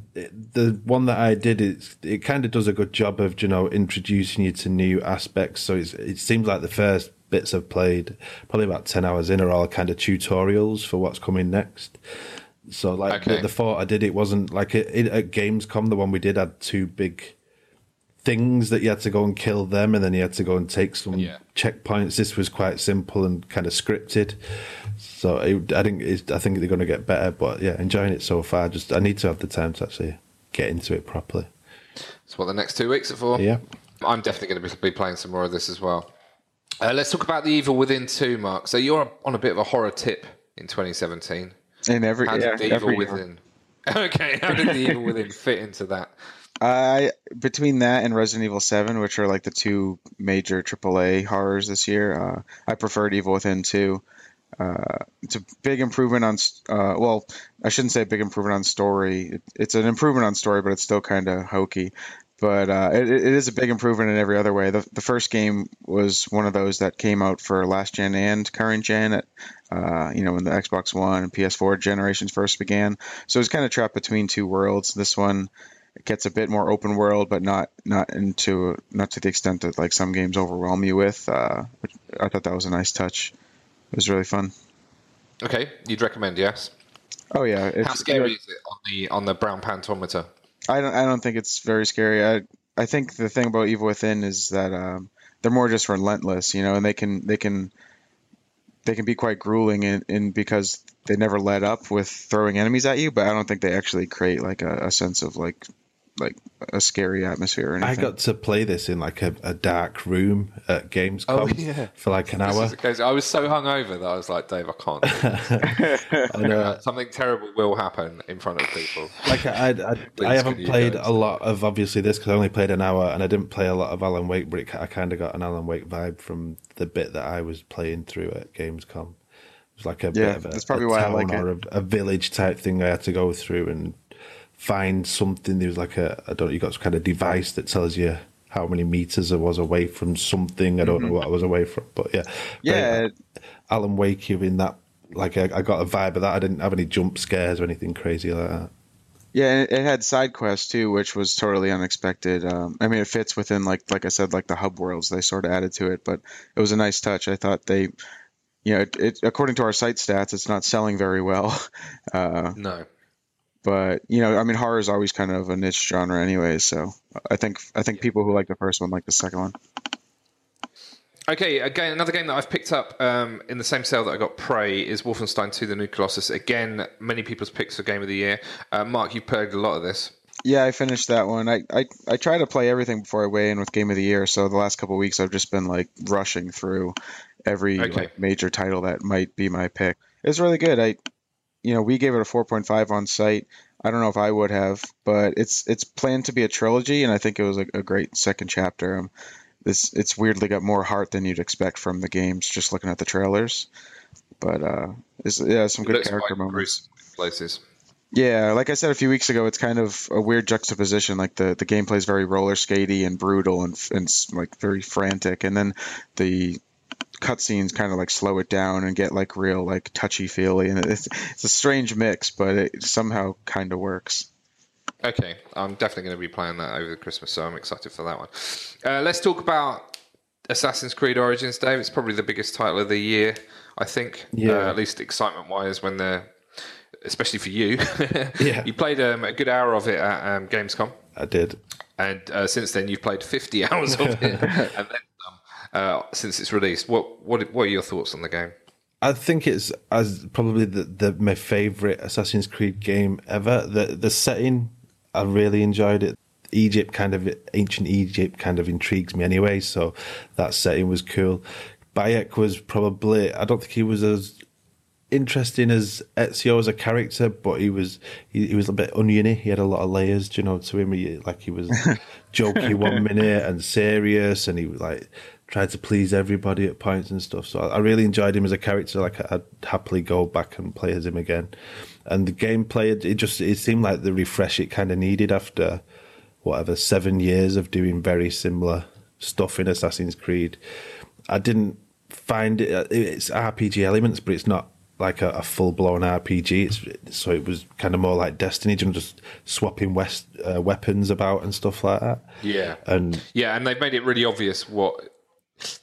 the one that I did it it kind of does a good job of you know introducing you to new aspects. So it's, it seems like the first bits I've played, probably about ten hours in, are all kind of tutorials for what's coming next. So like Okay. the, the fort I did, it wasn't like it, it, at Gamescom. The one we did had two big things that you had to go and kill them, and then you had to go and take some Yeah. checkpoints. This was quite simple and kind of scripted. So it, I think it's, I think they're going to get better, but yeah, enjoying it so far. Just I need to have the time to actually get into it properly. That's what the next two weeks are for. Yeah. I'm definitely going to be playing some more of this as well. Uh, let's talk about the Evil Within 2, Mark. So you're on a bit of a horror tip in 2017. In every How yeah, did the Evil every year. Within? Okay, how did the Evil Within fit into that? I between that and Resident Evil Seven, which are like the two major AAA horrors this year, uh, I preferred Evil Within two. Uh, it's a big improvement on. Uh, well, I shouldn't say big improvement on story. It, it's an improvement on story, but it's still kind of hokey. But uh, it, it is a big improvement in every other way. The, the first game was one of those that came out for last gen and current gen. At, uh, you know, when the Xbox One and PS4 generations first began, so it was kind of trapped between two worlds. This one it gets a bit more open world, but not not into not to the extent that like some games overwhelm you with. Uh, I thought that was a nice touch. It was really fun. Okay, you'd recommend, yes? Oh yeah, it's, How scary is it on the on the brown pantometer? I don't I don't think it's very scary. I I think the thing about Evil Within is that um, they're more just relentless, you know, and they can they can they can be quite grueling in, in because they never let up with throwing enemies at you, but I don't think they actually create like a, a sense of like like a scary atmosphere or anything. I got to play this in like a, a dark room at Gamescom Oh, yeah. for like an This hour. is the case. I was so hungover that I was like, Dave, I can't. do this. I know. Uh, Something terrible will happen in front of people. like I, I, I, haven't played a lot of obviously this because I only played an hour and I didn't play a lot of Alan Wake, but it, I kind of got an Alan Wake vibe from the bit that I was playing through at Gamescom. It was like a Yeah, bit of a, that's probably a why I town like it. or a, a village type thing I had to go through and find something. There was like a I don't know, you got some kind of device that tells you how many meters I was away from something. I don't know what I was away from, but yeah, Mm-hmm. Yeah, Very Alan Wake you in that. Like I, I got a vibe of that. I didn't have any jump scares or anything crazy like that. Yeah, it had side quests too, which was totally unexpected. Um, I mean, it fits within like like I said, like the hub worlds they sort of added to it, but it was a nice touch. I thought they, you know, it, it according to our site stats, it's not selling very well. Uh, No. But you know, I mean, horror is always kind of a niche genre anyway. So I think I think people who like the first one like the second one. Okay, again, another game that I've picked up um, in the same sale that I got Prey is Wolfenstein 2 The New Colossus. Again, many people's picks for Game of the Year. Uh, Mark, you've played a lot of this. Yeah, I finished that one. I, I, I try to play everything before I weigh in with Game of the Year. So the last couple of weeks, I've just been like rushing through every Okay. like, major title that might be my pick. It's really good. I, you know, we gave it a 4.5 on site. I don't know if I would have, but it's it's planned to be a trilogy, and I think it was a, a great second chapter. Um, this it's weirdly got more heart than you'd expect from the games, just looking at the trailers. But uh, it's, yeah, some good character moments. places. Yeah, like I said a few weeks ago, it's kind of a weird juxtaposition. Like the the gameplay is very roller skatey and brutal and and like very frantic, and then the cutscenes kind of like slow it down and get like real like touchy feely, and it's it's a strange mix, but it somehow kind of works. Okay, I'm definitely going to be playing that over the Christmas, so I'm excited for that one. Uh, let's talk about Assassin's Creed Origins, Dave. It's probably the biggest title of the year, I think. Yeah. Uh, at least excitement wise, when they're, especially for you. Yeah. You played um, a good hour of it at um, Gamescom, I did. and uh, since then you've played 50 hours of it, and then some. Uh, since it's released, what what what are your thoughts on the game? I think it's as probably the, the my favorite Assassin's Creed game ever. The the setting, I really enjoyed it. Egypt kind of ancient Egypt kind of intrigues me anyway, so that setting was cool. Bayek was probably I don't think he was as interesting as Ezio as a character, but he was he, he was a bit oniony. He had a lot of layers, do you know, to him. He, like he was jokey one minute and serious, and he was like tried to please everybody at points and stuff. So I, really enjoyed him as a character. Like I'd happily go back and play as him again. And the gameplay, it, it just it seemed like the refresh it kind of needed after whatever seven years of doing very similar stuff in Assassin's Creed. I didn't find it. It's RPG elements, but it's not like a, a full blown RPG. It's so it was kind of more like Destiny, just swapping west uh, weapons about and stuff like that. Yeah. And Yeah, and they've made it really obvious what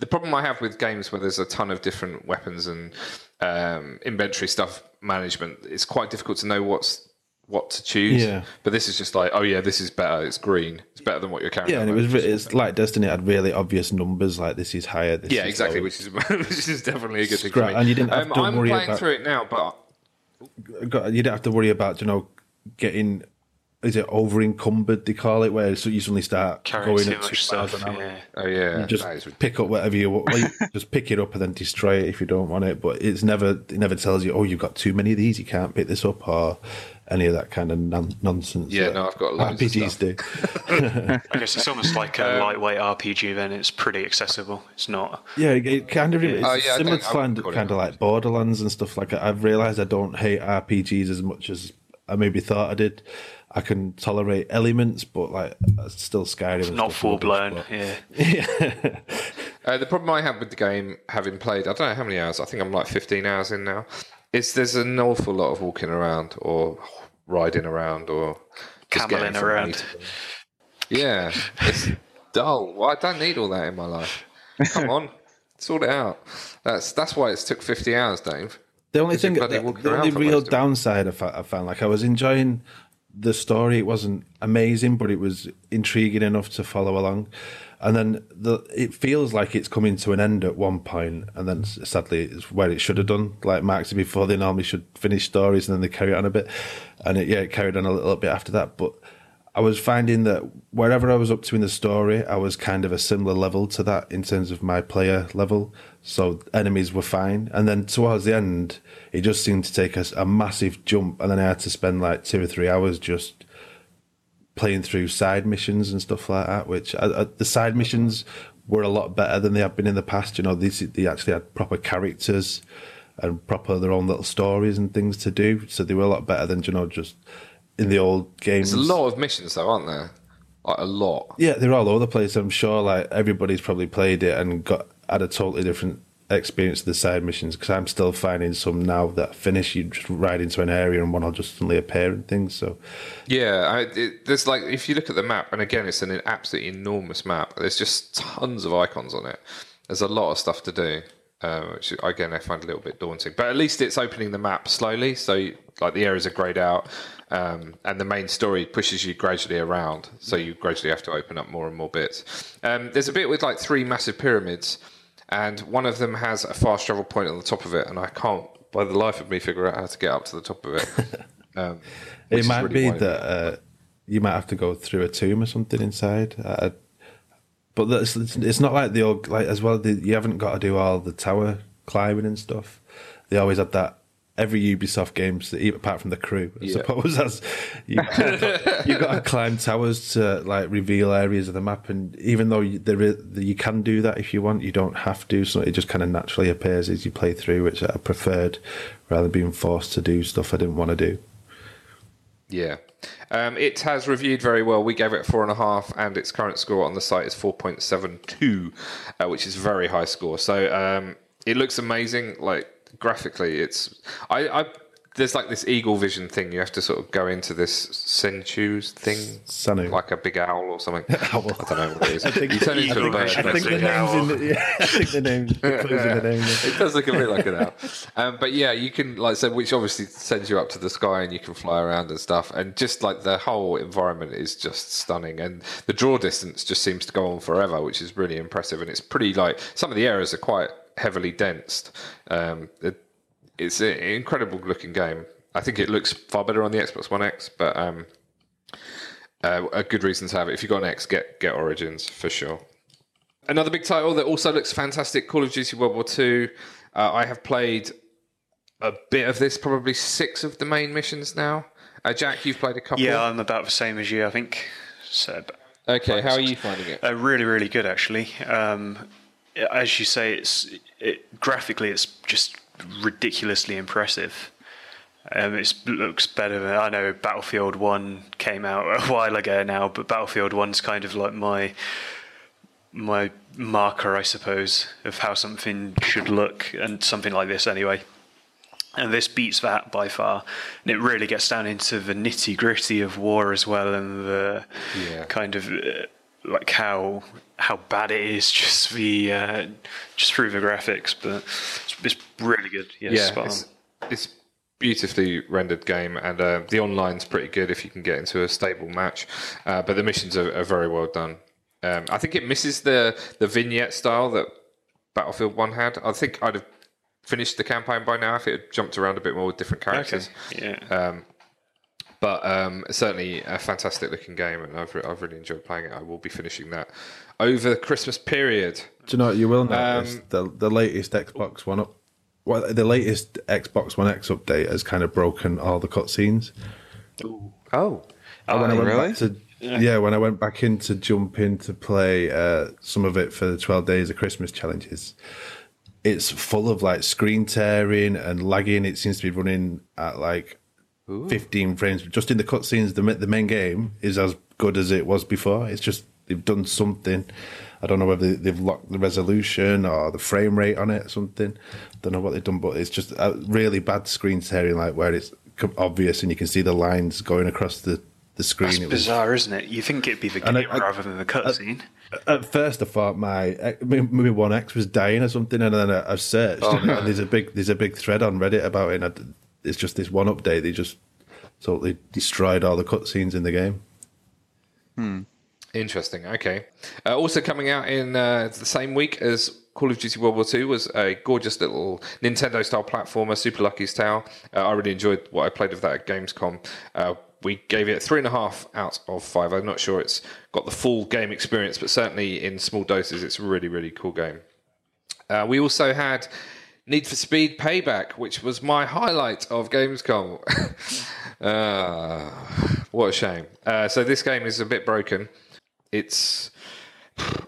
the problem I have with games where there's a ton of different weapons and um, inventory stuff management. It's quite difficult to know what's what to choose. Yeah. But this is just like, oh yeah, this is better. It's green. It's better than what you're carrying. yeah, and it was re- it's like Destiny had really obvious numbers. Like this is higher. This yeah, is exactly, lower. which is which is definitely a good thing. Scrap- For me. and you didn't have um, to I'm worry playing about- through it now, but you don't have to worry about you know getting is it over encumbered they call it where so you suddenly start Carrying going too at much two stuff. an hour. Yeah. oh yeah, just that is pick up whatever you want. Well, you just pick it up and then destroy it if you don't want it. But it's never it never tells you, oh, you've got too many of these, you can't pick this up, or any of that kind of non- nonsense. Yeah, no, I've got loads of RPGs stuff. do. I guess it's almost like a um, lightweight RPG. Then it's pretty accessible. It's not. Yeah, it- it kind of it's Oh, yeah, similar to kind, wouldn't call it kind of like Borderlands and stuff like that. I've realised I don't hate RPGs as much as I maybe thought I did. I can tolerate elements, but like it's still Skyrim. and Not full blown. but- Yeah. Uh, the problem I have with the game, having played, I don't know how many hours. I think I'm like 15 hours in now. Is there's an awful lot of walking around or riding around or just Cameling getting A around. Yeah, it's dull. Well, I don't need all that in my life. Come on, sort it out. That's that's why it's took 50 hours, Dave. The only thing, bloody the, the only real most of it. downside I found, like I was enjoying the story. It wasn't amazing, but it was intriguing enough to follow along. And then the it feels like it's coming to an end at one point, and then sadly it's where it should have done. Like Mark said before, they normally should finish stories and then they carry on a bit, and it, yeah, it carried on a little bit after that. But I was finding that wherever I was up to in the story, I was kind of a similar level to that in terms of my player level. So enemies were fine. And then towards the end, it just seemed to take us a massive jump. And then I had to spend like two or three hours just playing through side missions and stuff like that, which uh, uh, the side missions were a lot better than they have been in the past. You know, these, they actually had proper characters and proper their own little stories and things to do. So they were a lot better than you know just in the old games. There's a lot of missions, though, aren't there? Like a lot. Yeah, they're all over the place. I'm sure like everybody's probably played it and got had a totally different experience of the side missions because I'm still finding some now that finish you just ride into an area and one will just suddenly appear and things. So Yeah, I, it, there's like if you look at the map, and again, it's an absolutely enormous map. There's just tons of icons on it. There's a lot of stuff to do, uh, which again I find a little bit daunting. But at least it's opening the map slowly, so like the areas are grayed out, um, and the main story pushes you gradually around. So you gradually have to open up more and more bits. Um, there's a bit with like three massive pyramids, and one of them has a fast travel point on the top of it, and I can't, by the life of me, figure out how to get up to the top of it. Um, it might really be that uh, you might have to go through a tomb or something inside. Uh, but that's, it's, it's not like the old like as well. The, you haven't got to do all the tower climbing and stuff. They always had that. Every Ubisoft games, apart from the crew, I Yeah. suppose that's you. you got to climb towers to like reveal areas of the map, and even though you, there is, you can do that if you want, you don't have to. So it just kind of naturally appears as you play through, which I preferred rather than being forced to do stuff I didn't want to do. Yeah. Um, it has reviewed very well. We gave it four and a half, and its current score on the site is 4.72, uh, which is a very high score. So um, it looks amazing. Like graphically, it's. I, I There's like this eagle vision thing. You have to sort of go into this Senchu's thing. Senu. Like a big owl or something. Owl. I don't know what it is. you turn into a bird. I think the name's in the, yeah, I think the name's the the name. It does look a bit like an owl. Um, but yeah, you can like so, which obviously sends you up to the sky and you can fly around and stuff. And just like the whole environment is just stunning, and the draw distance just seems to go on forever, which is really impressive. And it's pretty like some of the areas are quite heavily densed. Um, it, it's an incredible looking game. I think it looks far better on the Xbox One X, but um, uh, a good reason to have it. If you've got an X, get get Origins for sure. Another big title that also looks fantastic: Call of Duty World War Two. Uh, I have played a bit of this, probably six of the main missions now. Uh, Jack, you've played a couple. Yeah, I'm about the same as you, I think. So, Okay, how are you finding it? uh, really, really good actually. Um, as you say, it's it, graphically, it's just ridiculously impressive. Um, it looks better than I know. Battlefield One came out a while ago now, but Battlefield One's kind of like my my marker, I suppose, of how something should look, and something like this anyway. And this beats that by far, and it really gets down into the nitty gritty of war as well, and the Yeah. kind of uh, like how how bad it is just the uh, just through the graphics, but it's, it's really good. Yeah, yeah, it's, it's beautifully rendered game, and uh, the online's pretty good if you can get into a stable match. Uh, but the missions are, are very well done. Um, I think it misses the the vignette style that Battlefield One had. I think I'd have finished the campaign by now if it had jumped around a bit more with different Okay. characters. Yeah. Um, but um, certainly a fantastic looking game, and I've, re- I've really enjoyed playing it. I will be finishing that over the Christmas period. Do you know what you will notice? Um, the the latest Xbox One up, well, the latest Xbox One X update has kind of broken all the cutscenes. Oh, And when I went really? back to yeah. when I went back in to jump in to play uh, some of it for the twelve days of Christmas challenges, it's full of like screen tearing and lagging. It seems to be running at like fifteen frames just in the cutscenes. The the main game is as good as it was before. It's just they've done something. I don't know whether they've locked the resolution or the frame rate on it or something. Don't know what they've done, but it's just a really bad screen tearing, like where it's obvious and you can see the lines going across the the screen. That's It was- bizarre, isn't it? You think it'd be the game I- rather than the cutscene. At first, I thought my eh, maybe one X was dying or something, and then I, I searched, oh, and there's a big there's a big thread on Reddit about it. And I, it's just this one update. They just totally destroyed all the cutscenes in the game. Interesting. Okay. Uh, also coming out in uh, the same week as Call of Duty World War II was a gorgeous little Nintendo-style platformer, Super Lucky's Tale. Uh, I really enjoyed what I played of that at Gamescom. Uh, we gave it three and a half out of five. I'm not sure it's got the full game experience, but certainly in small doses, it's a really, really cool game. Uh, we also had Need for Speed Payback, which was my highlight of Gamescom. uh, what a shame. Uh, so this game is a bit broken. It's.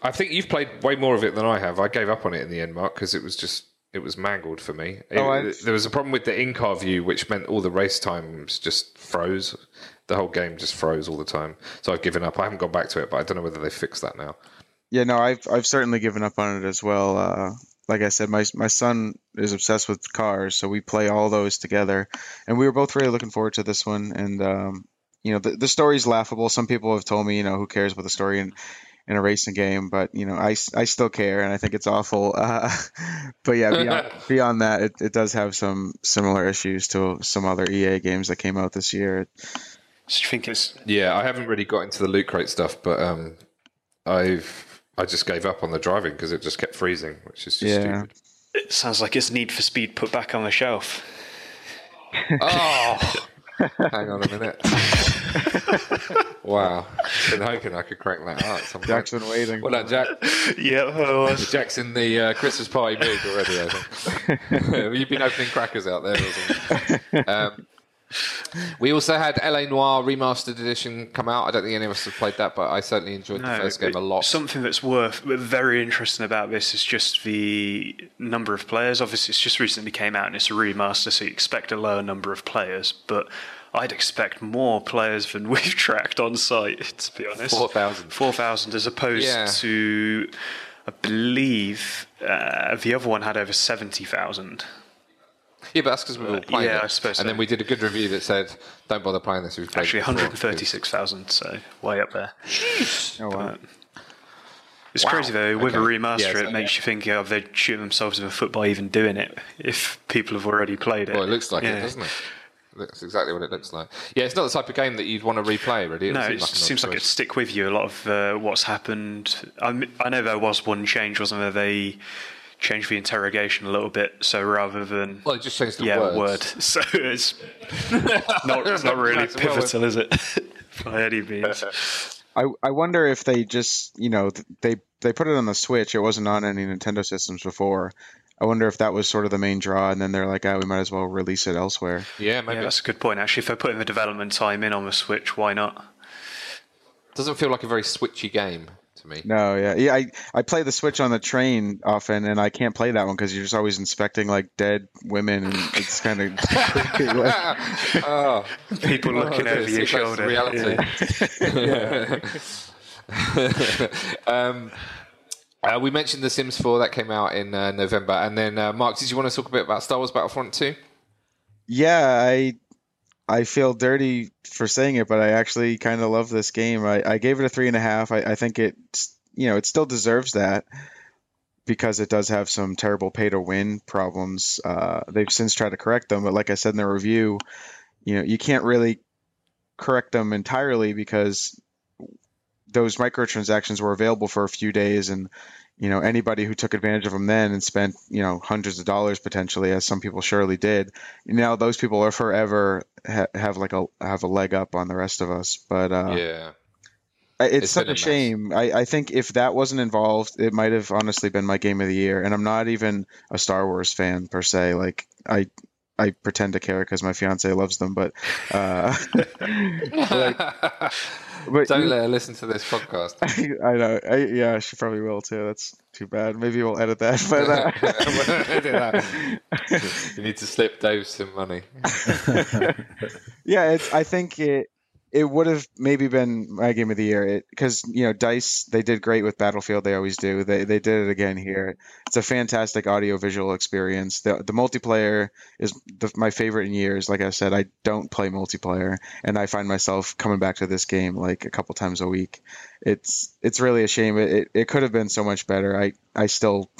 I think you've played way more of it than I have. I gave up on it in the end, Mark, because it was just it was mangled for me. It- Oh, I- there was a problem with the in-car view, which meant all the race times just froze. The whole game just froze all the time. So I've given up. I haven't gone back to it, but I don't know whether they fixed that now. Yeah, no, I've I've certainly given up on it as well. Uh, like I said, my my son is obsessed with cars, so we play all those together, and we were both really looking forward to this one. And um, you know, the the story's laughable. Some people have told me, you know, who cares about the story in in a racing game, but you know, I, I still care, and I think it's awful. Uh, but yeah, beyond, beyond that, it, it does have some similar issues to some other EA games that came out this year. So do think it's Yeah, I haven't really got into the loot crate stuff, but um, I've I just gave up on the driving because it just kept freezing, which is just Yeah. stupid. it sounds like it's Need for Speed put back on the shelf. Oh, hang on a minute. wow, been hoping I could crack that out. at some point. Jack's been waiting. Well done, Jack. yeah, I was. Jack's in the uh, Christmas party mood already. I think you've been opening crackers out there. Or something. Um, we also had L.A. Noire remastered edition come out. I don't think any of us have played that, but I certainly enjoyed the first game a lot. Something that's worth very interesting about this is just the number of players. Obviously, it's just recently came out and it's a remaster, so you expect a lower number of players. But I'd expect more players than we've tracked on site. To be honest, 4,000. Four thousand, as opposed Yeah. to, I believe uh, the other one had over seventy thousand. Yeah, but that's because we were all playing yeah, it. I suppose And so. then we did a good review that said, "Don't bother playing this." if We've played Actually, it one before." hundred thirty-six thousand. So way up there. Oh, wow. It's Wow. crazy though. With a remaster, Yeah, so- it makes you think, oh, they're shooting themselves in the foot by even doing it. If people have already played it, Well, it looks like Yeah. it, doesn't it? That's exactly what it looks like. Yeah, it's not the type of game that you'd want to replay, really. It No, seems it like seems like it'd stick with you. A lot of uh, what's happened. I know there was one change, wasn't there? They changed the interrogation a little bit, so rather than Well, it just changed the yeah, words. word. So it's not it's not really That's well pivotal, is it? By any means. I, I wonder if they just you know they they put it on the Switch. It wasn't on any Nintendo systems before. I wonder if that was sort of the main draw, and then they're like, "Ah, we might as well release it elsewhere." Yeah, maybe. Yeah, that's a good point. Actually, if they're putting the development time in on the Switch, why not? doesn't feel like a very switchy game to me. No, yeah, yeah. I I play the Switch on the train often, and I can't play that one because you're just always inspecting like dead women, and it's kind of creepy. Like, oh, People looking Oh, over your so close to shoulder. reality. um, uh, we mentioned The Sims 4 that came out in uh, November, and then uh, Mark, did you want to talk a bit about Star Wars Battlefront 2? yeah, I I feel dirty for saying it, but I actually kind of love this game. I, I gave it a three and a half. I, I think it you know it still deserves that because it does have some terrible pay to win problems. Uh, they've since tried to correct them, but like I said in the review, you know you can't really correct them entirely because those microtransactions were available for a few days and you know anybody who took advantage of them then and spent you know hundreds of dollars potentially as some people surely did now those people are forever ha- have like a have a leg up on the rest of us. But uh yeah. It's, It's such a shame. I, I think if that wasn't involved it might have honestly been my game of the year. And i'm not even a star wars fan per se. Like i I pretend to care because my fiance loves them, but uh, but Don't let her listen to this podcast. I know. I, yeah, she probably will too. That's too bad. Maybe we'll edit that. But uh, you need to slip Dave some money. yeah, it's. I think it it would have maybe been my game of the year because you know Dice they did great with Battlefield. They always do. They they did it again here. It's a fantastic audio visual experience. The the multiplayer is the, my favorite in years. Like I said, I don't play multiplayer, and I find myself coming back to this game like a couple times a week. It's it's really a shame. It it, it could have been so much better. I I still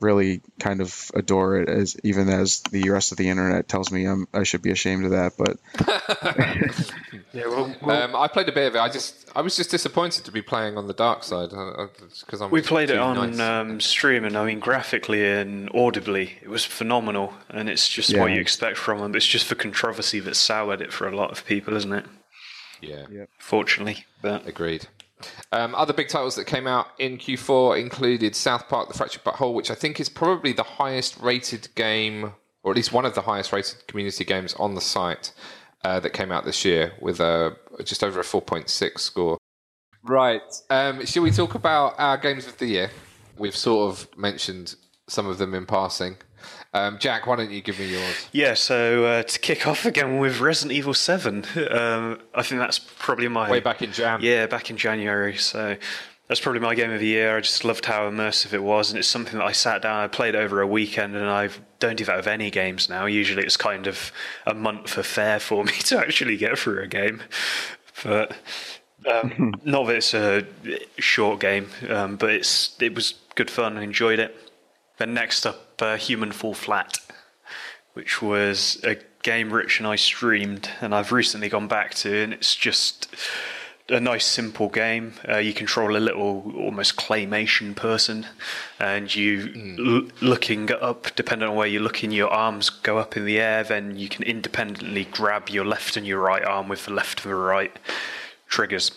really kind of adore it as even as the rest of the internet tells me I'm I should be ashamed of that but Yeah, well, well Um, I played a bit of it. I just, I was just disappointed to be playing on the dark side because I'm. we played it on nice. um, stream, and I mean, graphically and audibly, it was phenomenal. And it's just what you expect from them. It's just the controversy that soured it for a lot of people, isn't it? yeah. Fortunately, but Agreed. Um, other big titles that came out in Q4 included South Park: The Fractured But Whole, which I think is probably the highest rated game, or at least one of the highest rated community games on the site uh, that came out this year, with a just over a 4.6 score. Right. Um, shall we talk about our games of the year? We've sort of mentioned some of them in passing. Um, Jack, why don't you give me yours? Yeah, so uh, to kick off again with Resident Evil 7, um, I think that's probably my. Way back in Jan. Yeah, back in January. So that's probably my game of the year. I just loved how immersive it was, and it's something that I sat down, I played over a weekend, and I don't do that with any games now. Usually it's kind of a month affair for me to actually get through a game. But um, not that it's a short game, um, but it's it was good fun. I enjoyed it. Then next up, uh, Human Fall Flat, which was a game Rich and I streamed, and I've recently gone back to, and it's just a nice simple game. Uh, you control a little almost claymation person, and you l- looking up, depending on where you're looking, your arms go up in the air. Then you can independently grab your left and your right arm with the left and the right triggers.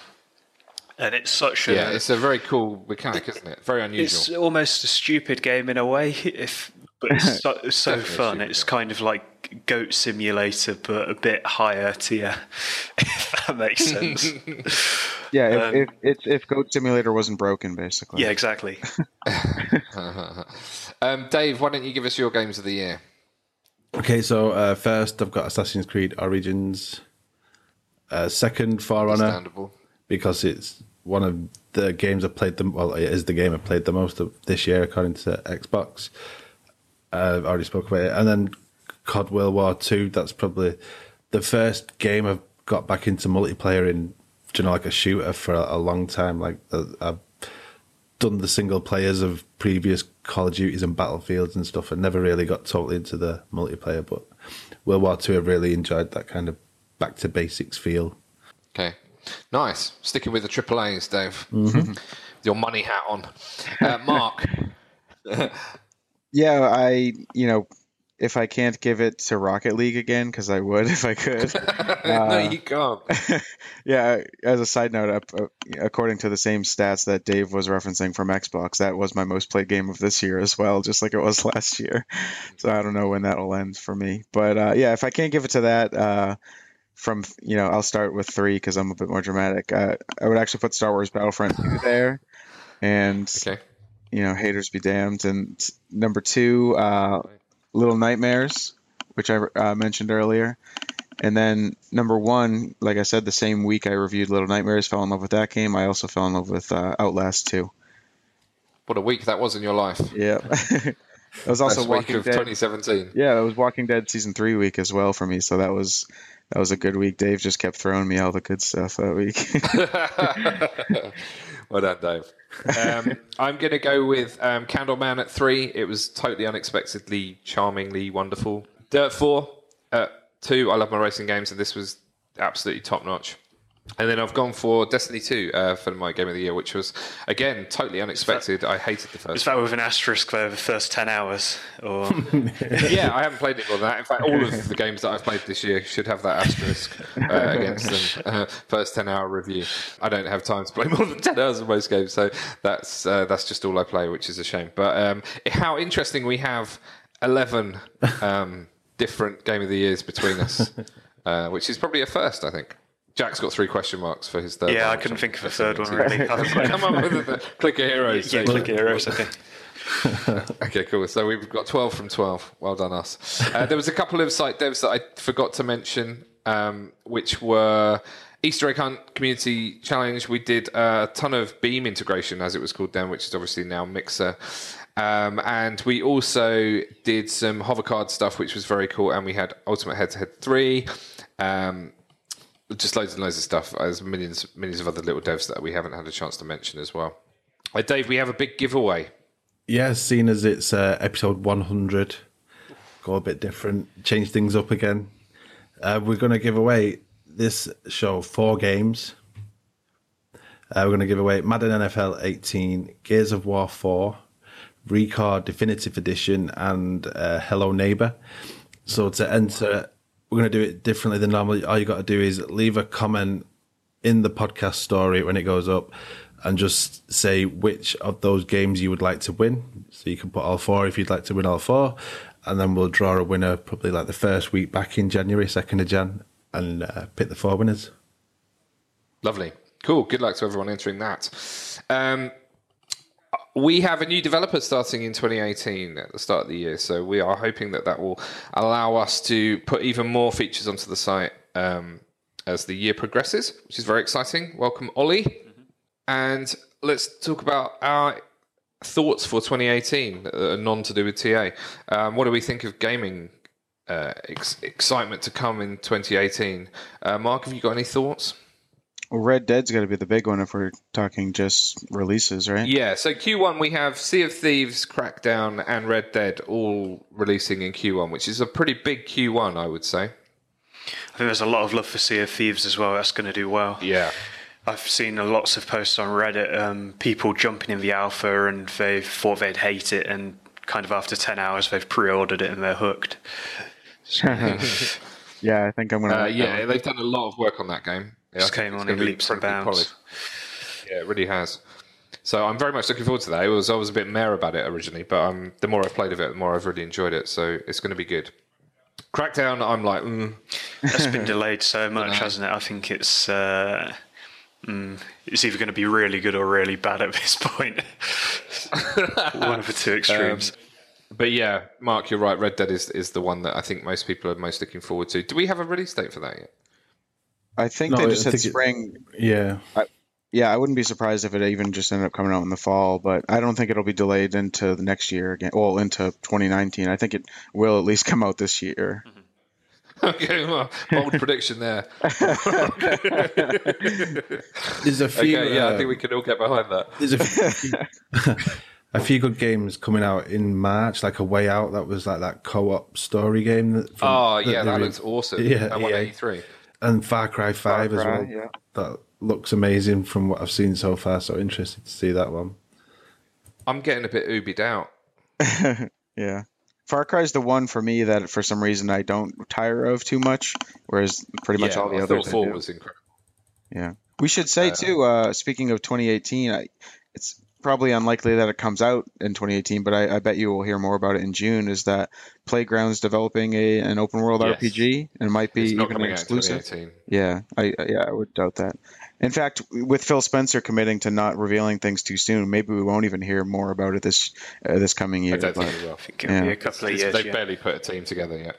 And it's such a Yeah, it's a very cool mechanic, isn't it? Very unusual. it's almost a stupid game in a way, if but it's so, so fun. It's game. kind of like Goat Simulator, but a bit higher tier, if that makes sense. Yeah, if, Um, if, it's if Goat Simulator wasn't broken, basically. yeah, exactly. um, Dave, why don't you give us your games of the year? Okay, so uh, first I've got Assassin's Creed Origins. Uh, second, For Honor, Understandable. because it's one of the games I played the well, it is the game I played the most of this year according to Xbox. I've already spoke about it, and then COD World War Two. That's probably the first game I've got back into multiplayer in, you know, like a shooter for a, a long time. Like uh, I've done the single players of previous Call of Duties and Battlefields and stuff, and never really got totally into the multiplayer. But World War Two, I really enjoyed that kind of back to basics feel. Okay, nice. Sticking with the triple A's, Dave. Mm-hmm. Your money hat on, uh, Mark. Yeah, I you know, if I can't give it to Rocket League again, because I would if I could. no, you can't. yeah, as a side note, uh, according to the same stats that Dave was referencing from Xbox, that was my most played game of this year as well, just like it was last year. So I don't know when that'll end for me, but uh, yeah, if I can't give it to that, uh, from you know, I'll start with three because I'm a bit more dramatic. Uh, I would actually put Star Wars Battlefront 2 there, and Okay. you know, haters be damned. And number two, uh, Little Nightmares, which I uh, mentioned earlier. And then number one, like I said, the same week I reviewed Little Nightmares, fell in love with that game. I also fell in love with uh, Outlast 2. What a week that was in your life. Yeah. that was also Best week Walking of Dead. 2017. Yeah, it was Walking Dead season three week as well for me. So that was that was a good week. Dave just kept throwing me all the good stuff that week. well done, Dave. Um, I'm going to go with um, Candleman at three. It was totally unexpectedly, charmingly wonderful. Dirt 4 at two. I love my racing games, and this was absolutely top notch. And then I've gone for Destiny 2 uh, for my game of the year, which was, again, totally unexpected. I hated the Is first that with an asterisk for the first 10 hours? Or yeah, I haven't played it more than that. In fact, all of the games that I've played this year should have that asterisk uh, against them. Uh, first ten-hour review. I don't have time to play more than ten hours of most games, so that's uh, that's just all I play, which is a shame. But um, how interesting we have eleven um, different game of the years between us, uh, which is probably a first, I think. Jack's got three question marks for his third. yeah, I couldn't think of a third one really. I was like, Come on with the clicker heroes. yeah, click heroes. Okay. Okay, cool. So we've got 12 from 12. Well done, us. Uh, there was a couple of site devs that I forgot to mention, um, which were Easter egg hunt community challenge. We did a ton of Beam integration, as it was called then, which is obviously now Mixer. Um, and we also did some hovercard stuff, which was very cool. And we had Ultimate Head to Head 3. Um, just loads and loads of stuff. There's millions, millions of other little devs that we haven't had a chance to mention as well. Uh, Dave, we have a big giveaway. Yeah, seeing as it's uh, episode 100, go a bit different, change things up again. Uh, we're going to give away this show four games. Uh, we're going to give away Madden NFL 18, Gears of War 4, ReCore Definitive Edition, and uh, Hello Neighbor. So to enter, we're going to do it differently than normally. All you got to do is leave a comment in the podcast story when it goes up and just say which of those games you would like to win. So you can put all four if you'd like to win all four. And then we'll draw a winner probably like the first week back in January, 2nd of Jan, and uh, pick the four winners. Lovely. Cool. Good luck to everyone entering that. Um, we have a new developer starting in 2018 at the start of the year, so we are hoping that that will allow us to put even more features onto the site um, as the year progresses, which is very exciting. Welcome, Ollie. And let's talk about our thoughts for 2018, uh, non to do with TA. Um, what do we think of gaming uh, ex- excitement to come in 2018? Uh, Mark, have you got any thoughts? Well, Red Dead's got to be the big one if we're talking just releases, right? Yeah, so Q1 we have Sea of Thieves, Crackdown, and Red Dead all releasing in Q1, which is a pretty big Q1, I would say. I think there's a lot of love for Sea of Thieves as well. That's going to do well. Yeah. I've seen lots of posts on Reddit, um, people jumping in the alpha and they thought they'd hate it, and kind of after 10 hours they've pre ordered it and they're hooked. yeah, I think I'm gonna. Uh, yeah, they've done a lot of work on that game. Yeah, Just came on in leaps and bounds. polished. Yeah, it really has. So I'm very much looking forward to that. It was I was a bit mare about it originally, but um, the more I've played of it, the more I've really enjoyed it. So it's going to be good. Crackdown, I'm like, mm, That's been delayed so much, hasn't it? I think it's. Uh, mm, it's either going to be really good or really bad at this point. One of the two extremes. but yeah, Mark, you're right. Red Dead is is the one that I think most people are most looking forward to. Do we have a release date for that yet? I think No, they I just said think it- spring. Yeah. Yeah, I wouldn't be surprised if it even just ended up coming out in the fall, but I don't think it'll be delayed into the next year again. Well, into 2019. I think it will at least come out this year. okay, well, bold prediction there. There's a few. Okay, yeah, I uh, think we can all get behind that. There's a few, a few good games coming out in March, like a Way Out. That was like that co-op story game. That from, Oh yeah, they that looks awesome. Yeah, that one yeah. eighty three. And Far Cry Five as Cry, well. yeah. That looks amazing from what I've seen so far. So interested to see that one. I'm getting a bit oobied out. Yeah. Far Cry is the one for me that for some reason I don't tire of too much, whereas pretty much yeah, all the I others thought four was incredible. Yeah. We should say too. Uh, speaking of 2018, I, it's probably unlikely that it comes out in 2018, but I, I bet you will hear more about it in June. Is that Playground's developing a an open world Yes. RPG and it might be even an exclusive? Yeah, I I- yeah I would doubt that. In fact, with Phil Spencer committing to not revealing things too soon, maybe we won't even hear more about it this uh, this coming year. I don't but- think we will. Think it'll be Yeah. a couple of years. They've yeah. barely put a team together yet.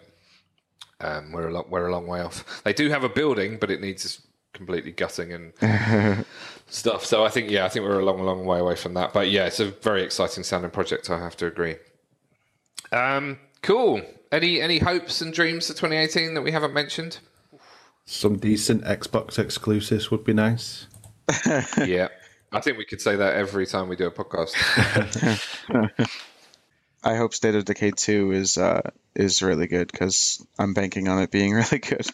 Um, we're a long, we're a long way off. They do have a building, but it needs completely gutting and stuff. So I think, yeah, I think we're a long, long way away from that. But yeah, it's a very exciting sounding project. I have to agree. Um, cool. Any any hopes and dreams for 2018 that we haven't mentioned? Some decent Xbox exclusives would be nice. yeah, I think we could say that every time we do a podcast. I hope State of Decay 2 is uh, is really good because I'm banking on it being really good.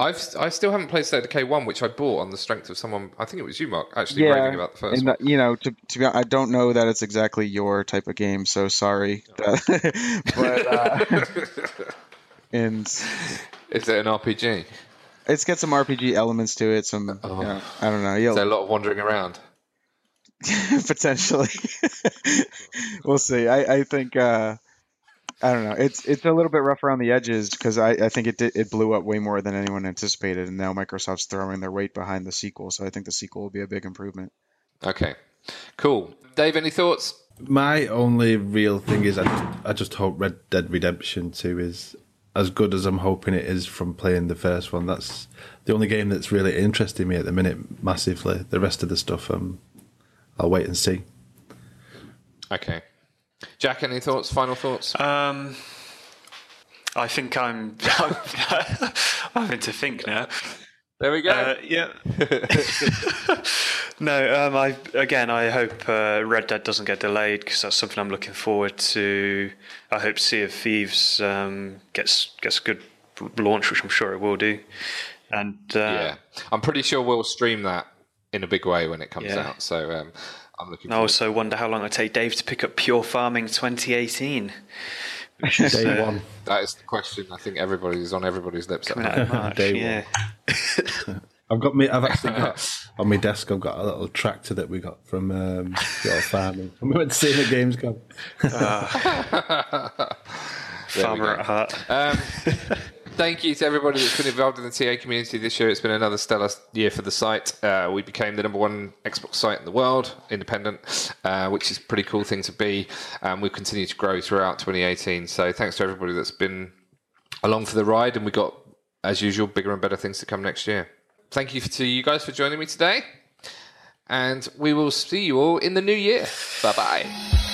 I've I still haven't played State of Decay one, which I bought on the strength of someone. I think it was you, Mark, actually raving about the first and one. uh, you know, to, to be, I don't know that it's exactly your type of game, so sorry. but uh, and Is it an RPG? it's got some RPG elements to it. Some, you know, I don't know. Is there You'll, a lot of wandering around? potentially, we'll see. I, I think. Uh, I don't know. It's it's a little bit rough around the edges because I, I think it did, it blew up way more than anyone anticipated, and now Microsoft's throwing their weight behind the sequel. So I think the sequel will be a big improvement. Okay, cool. Dave, any thoughts? My only real thing is I just, I just hope Red Dead Redemption 2 is as good as I'm hoping it is from playing the first one. That's the only game that's really interesting me at the minute massively. The rest of the stuff, um, I'll wait and see. Okay, Jack, any thoughts? Final thoughts? Um, I think I'm. I'm having to think now. there we go. Uh, yeah. no, um, I again, I hope uh, Red Dead doesn't get delayed because that's something I'm looking forward to. I hope Sea of Thieves um, gets gets a good launch, which I'm sure it will do. And uh, yeah, I'm pretty sure we'll stream that in a big way when it comes Yeah. out. So um, I'm looking. I Forward. also wonder how long it'll take Dave to pick up Pure Farming 2018. Day uh, one. That is the question. I think everybody's on everybody's lips. At the moment. March. Day yeah. I've got me. I've actually got on my desk. I've got a little tractor that we got from um, Pure Farming. We went to see the games go. There we Farmer at heart. Um, thank you to everybody that's been involved in the TA community this year. It's been another stellar year for the site. Uh, we became the number one Xbox site in the world, independent, uh, which is a pretty cool thing to be. Um, we've continued to grow throughout 2018. So thanks to everybody that's been along for the ride, and we got, as usual, bigger and better things to come next year. Thank you to you guys for joining me today, and we will see you all in the new year. Bye bye.